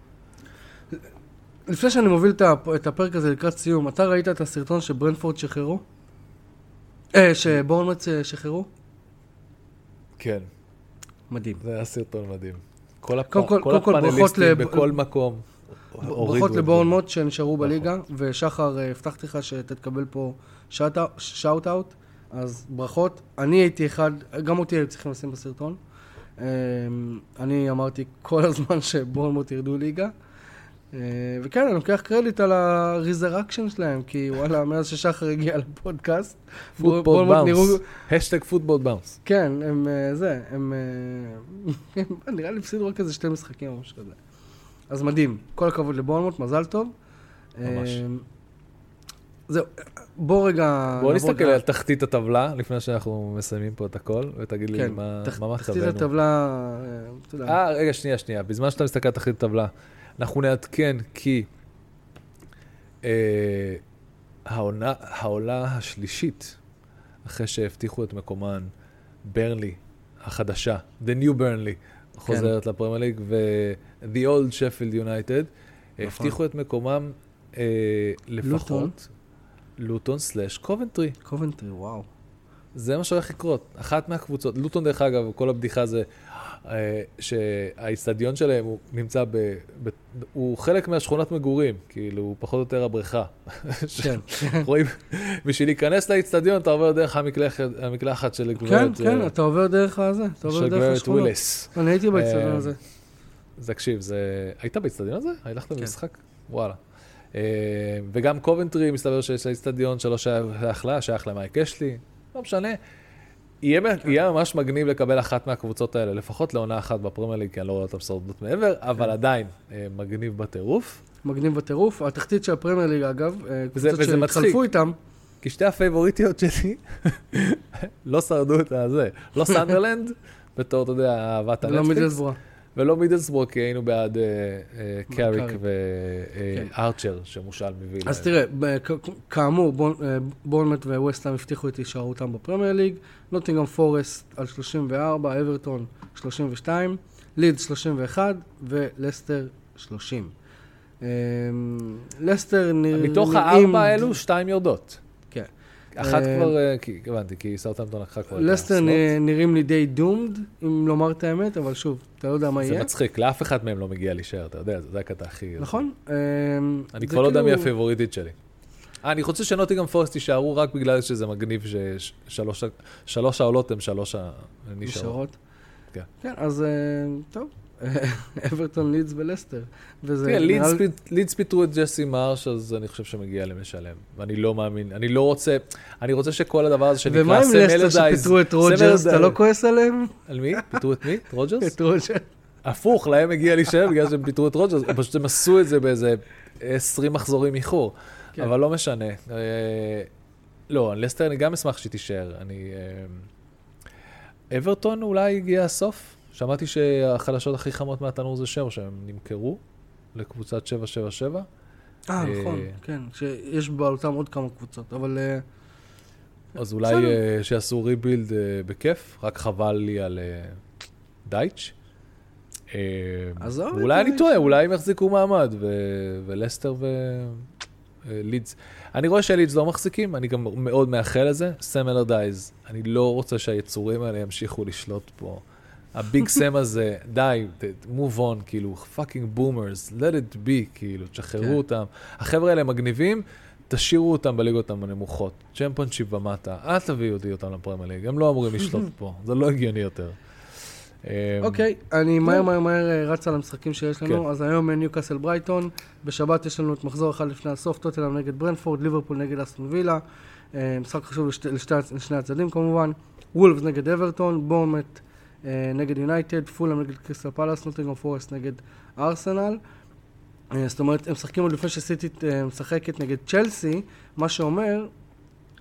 לפני שאני מוביל את הפרק הזה לקראת סיום, אתה ראית את הסרטון שברנפורד שחררו? אה, שבורנמט אה, שחררו? כן, מדהים. זה היה סרטון מדהים. כל, הפ... כל- כל כל, הפאנליסטים לב- בכל מקום. ברכות לבורנמוט שנשארו ברכות. בליגה, ושחר, אה, הבטחתי לך שתקבל פה שאוט אאוט, אז ברכות. אני הייתי אחד, גם אותי היו צריכים לשים בסרטון. אה, אני אמרתי כל הזמן שבורנמוט ירדו ליגה. אה, וכן, אני לוקח קרדיט על ה resurrection שלהם, כי וואלה, מאז ששחר הגיע לפודקאסט, football. bounce. השטג football bounce. כן, הם אה, זה, הם... אה, [LAUGHS] נראה לי הפסידו רק איזה שתי משחקים או משהו כזה. אז מדהים, כל הכבוד לבורנמות', מזל טוב. ממש. זהו, בוא רגע... בוא נסתכל על תחתית הטבלה, לפני שאנחנו מסיימים פה את הכל, ותגיד לי כן, מה מה תחתית מצבנו. הטבלה, אתה יודע, אה, רגע, שנייה, שנייה. בזמן שאתה מסתכל על תחתית הטבלה, אנחנו נעדכן כי אה, העונה, העולה השלישית, אחרי שהבטיחו את מקומן, ברנלי החדשה, The New Burnley, חוזרת לפרמייר ליג, ו-The Old Sheffield United, נכון. הבטיחו את מקומם אה, לוטון. לפחות, לוטון slash קובנטרי. קובנטרי, וואו. זה מה שהולך לקרות. אחת מהקבוצות, לוטון דרך אגב, כל הבדיחה זה אה, שהאיצטדיון שלהם הוא נמצא ב, ב... הוא חלק מהשכונת מגורים, כאילו, הוא פחות או יותר הבריכה. כן, [LAUGHS] רואים, בשביל להיכנס לאיצטדיון אתה עובר דרך המקלחת, המקלחת של כן, גברת, כן, אה, אתה עובר דרך הזה, אתה עובר של דרך גברת השכונות. וויליס. אני הייתי באצטדיון אה, הזה. תקשיב, זה... היית באיצטדיון הזה? הלכת כן. במשחק? וואלה. וגם קובנטרי, מסתבר שיש לה איצטדיון שלא שייך לה, שייך למייק אשלי, לא משנה. יהיה, כן. יהיה ממש מגניב לקבל אחת מהקבוצות האלה, לפחות לעונה אחת בפרמייר ליג, כי אני לא רואה אותם שורדות מעבר, כן. אבל עדיין אה, מגניב בטירוף. מגניב בטירוף. התחתית של הפרמייר ליג, אגב, אה, קבוצות. שהתחלפו איתם, כי שתי הפייבוריטיות שלי [LAUGHS] לא שרדו את הזה. לא סנדרלנד, [LAUGHS] בתור, אתה יודע, אהבת לא הנטפליקס. ולא מידלסבורג, כי היינו בעד אה, אה, קאריק קאריק. כן. וארצ'ר, שמושל מביא אז תראה, כאמור, אה, בורנמט וווסטהאם הבטיחו את הישארותם בפרמייר ליג, נוטינגרם פורסט על 34, אברטון 32, לידס 31 ולסטר 30. אה, לסטר נראים... מתוך הארבע האלו, שתיים יורדות. אחת אה, כבר, אה, הבנתי, כי סאוטהמפטון לקחה כבר את לסטר הסלוט. נראים לי די דומד, אם לומר את האמת, אבל שוב, אתה לא יודע מה זה יהיה. מצחיק, לאף אחד מהם לא מגיע להישאר, אתה יודע, זה הקטע הכי... נכון? אה, אני זה כבר לא יודע מי כאילו- הפייבוריטית שלי. אני רוצה שנוטינגהאם פורסט יישארו רק בגלל שזה מגניב ששלוש העולות הן שלוש הנשארות. נשארות. כן. כן, אז טוב. אברטון, לידס ולסטר. תראה, לי- לידס פיטרו את ג'סי מרש, אז אני חושב שמגיע להם לשלם. ואני לא מאמין, אני לא רוצה, אני רוצה שכל הדבר הזה שנקרא ומה עם לסטר סם אלרדייז... שפיטרו את רוג'רס, אתה לא כועס עליהם? על מי? פיטרו את מי? את רוג'רס? את רוג'רס. הפוך, להם הגיע להישאר בגלל שהם פיטרו את רוג'רס, פשוט הם עשו את זה באיזה 20 מחזורים איחור. כן. אבל לא משנה. אה, לא, לסטר אני גם אשמח שהיא תישאר. אני... אה, אברטון אולי הגיע הסוף שמעתי שהחדשות הכי חמות מהתנור זה שואו, שהם נמכרו לקבוצת 777. אה, אה, נכון, כן, שיש בעלותם עוד כמה קבוצות, אבל... אה, אז אולי. אה, שיעשו rebuild בכיף, רק חבל לי על דייץ'. עזוב את ואולי אני. טועה, אולי הם יחזיקו מעמד, ו- ולסטר ולידס. אני רואה שלידס לא מחזיקים, אני גם מאוד מאחל לזה. סם אלרדייז, אני לא רוצה שהיצורים האלה ימשיכו לשלוט פה. ה big סם הזה, די, move on, כאילו, fucking boomers, let it be, כאילו, תשחררו כן. אותם. החבר'ה האלה מגניבים, תשאירו אותם בליגות הנמוכות. צ'מפיונשיפ ומטה, אל תביאו אותי אותם לפרמייר ליג, הם לא אמורים [LAUGHS] לשלוט פה, זה לא הגיוני יותר. אמ, אוקיי, אני מהר מהר מהר אה, רץ על המשחקים שיש לנו. כן. אז היום אה, ניוקאסל ברייטון, בשבת יש לנו את מחזור אחד לפני הסוף, טוטנהאם נגד ברנטפורד, ליברפול נגד אסטון וילה. אה, משחק חשוב לשני הצדדים כמובן. וולפס נגד אברטון, בורנמות' אה, נגד יונייטד, פולאם נגד קריסטל פלאס, נוטינגהאם פורסט נגד ארסנל. אה, זאת אומרת, הם משחקים עוד לפני שסיטי אה, משחקת נגד צ'לסי, מה שאומר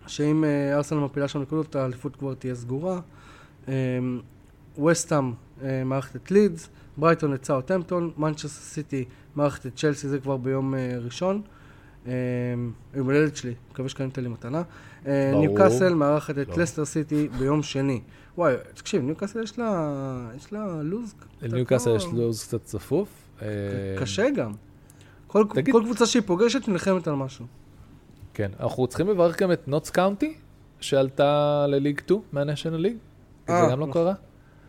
שאם אה, ארסנל מפילה שם נקודות, האליפות כבר תהיה סגורה. ווסטהאם מארחת את לידס, ברייטון את סאוטהמפטון, מנצ'סטר סיטי מארחת את צ'לסי, זה כבר ביום אה, ראשון. אה, יום הולדת שלי, מקווה שקנית לי מתנה. אה. ניוקאסל מארחת את לא. לסטר סיטי ביום שני. וואי, תקשיב, ניוקאסל יש לה, יש לה לו"ז. קצת לניוקאסל יש לו"ז קצת צפוף. אה, קשה גם. כל קבוצה שהיא פוגשת נלחמת על משהו. כן, אנחנו צריכים לברך גם את נוטס קאונטי, שעלתה לליג 2 מהנשיונל ליג. זה אה, גם לא נכון. קרה.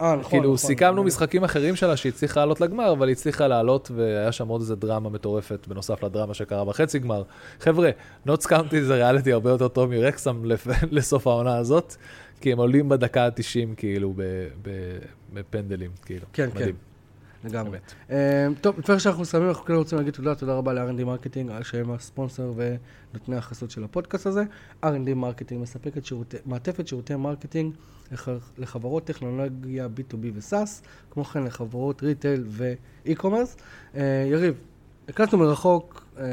אה, נכון. כאילו, נכון. סיכמנו משחקים אחרים שלה שהיא הצליחה לעלות לגמר, אבל היא הצליחה לעלות, והיה שם עוד איזה דרמה מטורפת, בנוסף לדרמה שקרה בחצי גמר. חבר'ה, נוטס קאונטי זה ריאליטי הרבה יותר טוב מרקסם [LAUGHS] לסוף העונה הזאת, כי הם עולים בדקה ה-90, כאילו, בפנדלים, כאילו. כן, כן. לגמרי. אה, טוב, לפני שאנחנו מסיימים, אנחנו כן רוצים להגיד תודה, תודה רבה ל-R&D Marketing, שהם הספונסר ונותני החסות של הפודקאסט הזה. R&D Marketing מספקת שירותי, מעטפת שירותי marketing לח, לחברות טכנולוגיה B2B ו-SaaS, כמו כן לחברות retail ו e-commerce. אה, יריב, הקלטנו מרחוק, אה,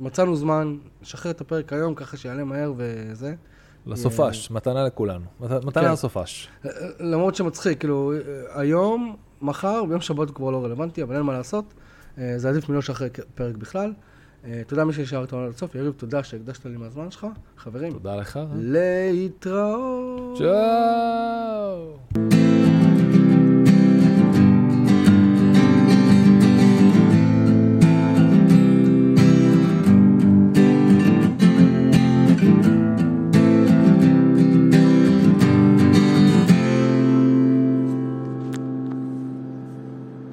מצאנו זמן, נשחרר את הפרק היום ככה שיעלה מהר וזה. לסופש, מתנה לכולנו. מת- כן. מתנה לסופש. אה, למרות שמצחיק, כאילו, אה, היום, מחר, ביום שבת כבר לא רלוונטי, אבל אין מה לעשות. אה, זה עדיף מלא לשחרר פרק בכלל. אה, תודה מי שהשארת אותנו עד הסוף. יריב, תודה שהקדשת לי מהזמן שלך. חברים, תודה לך. להתראות. צ'או!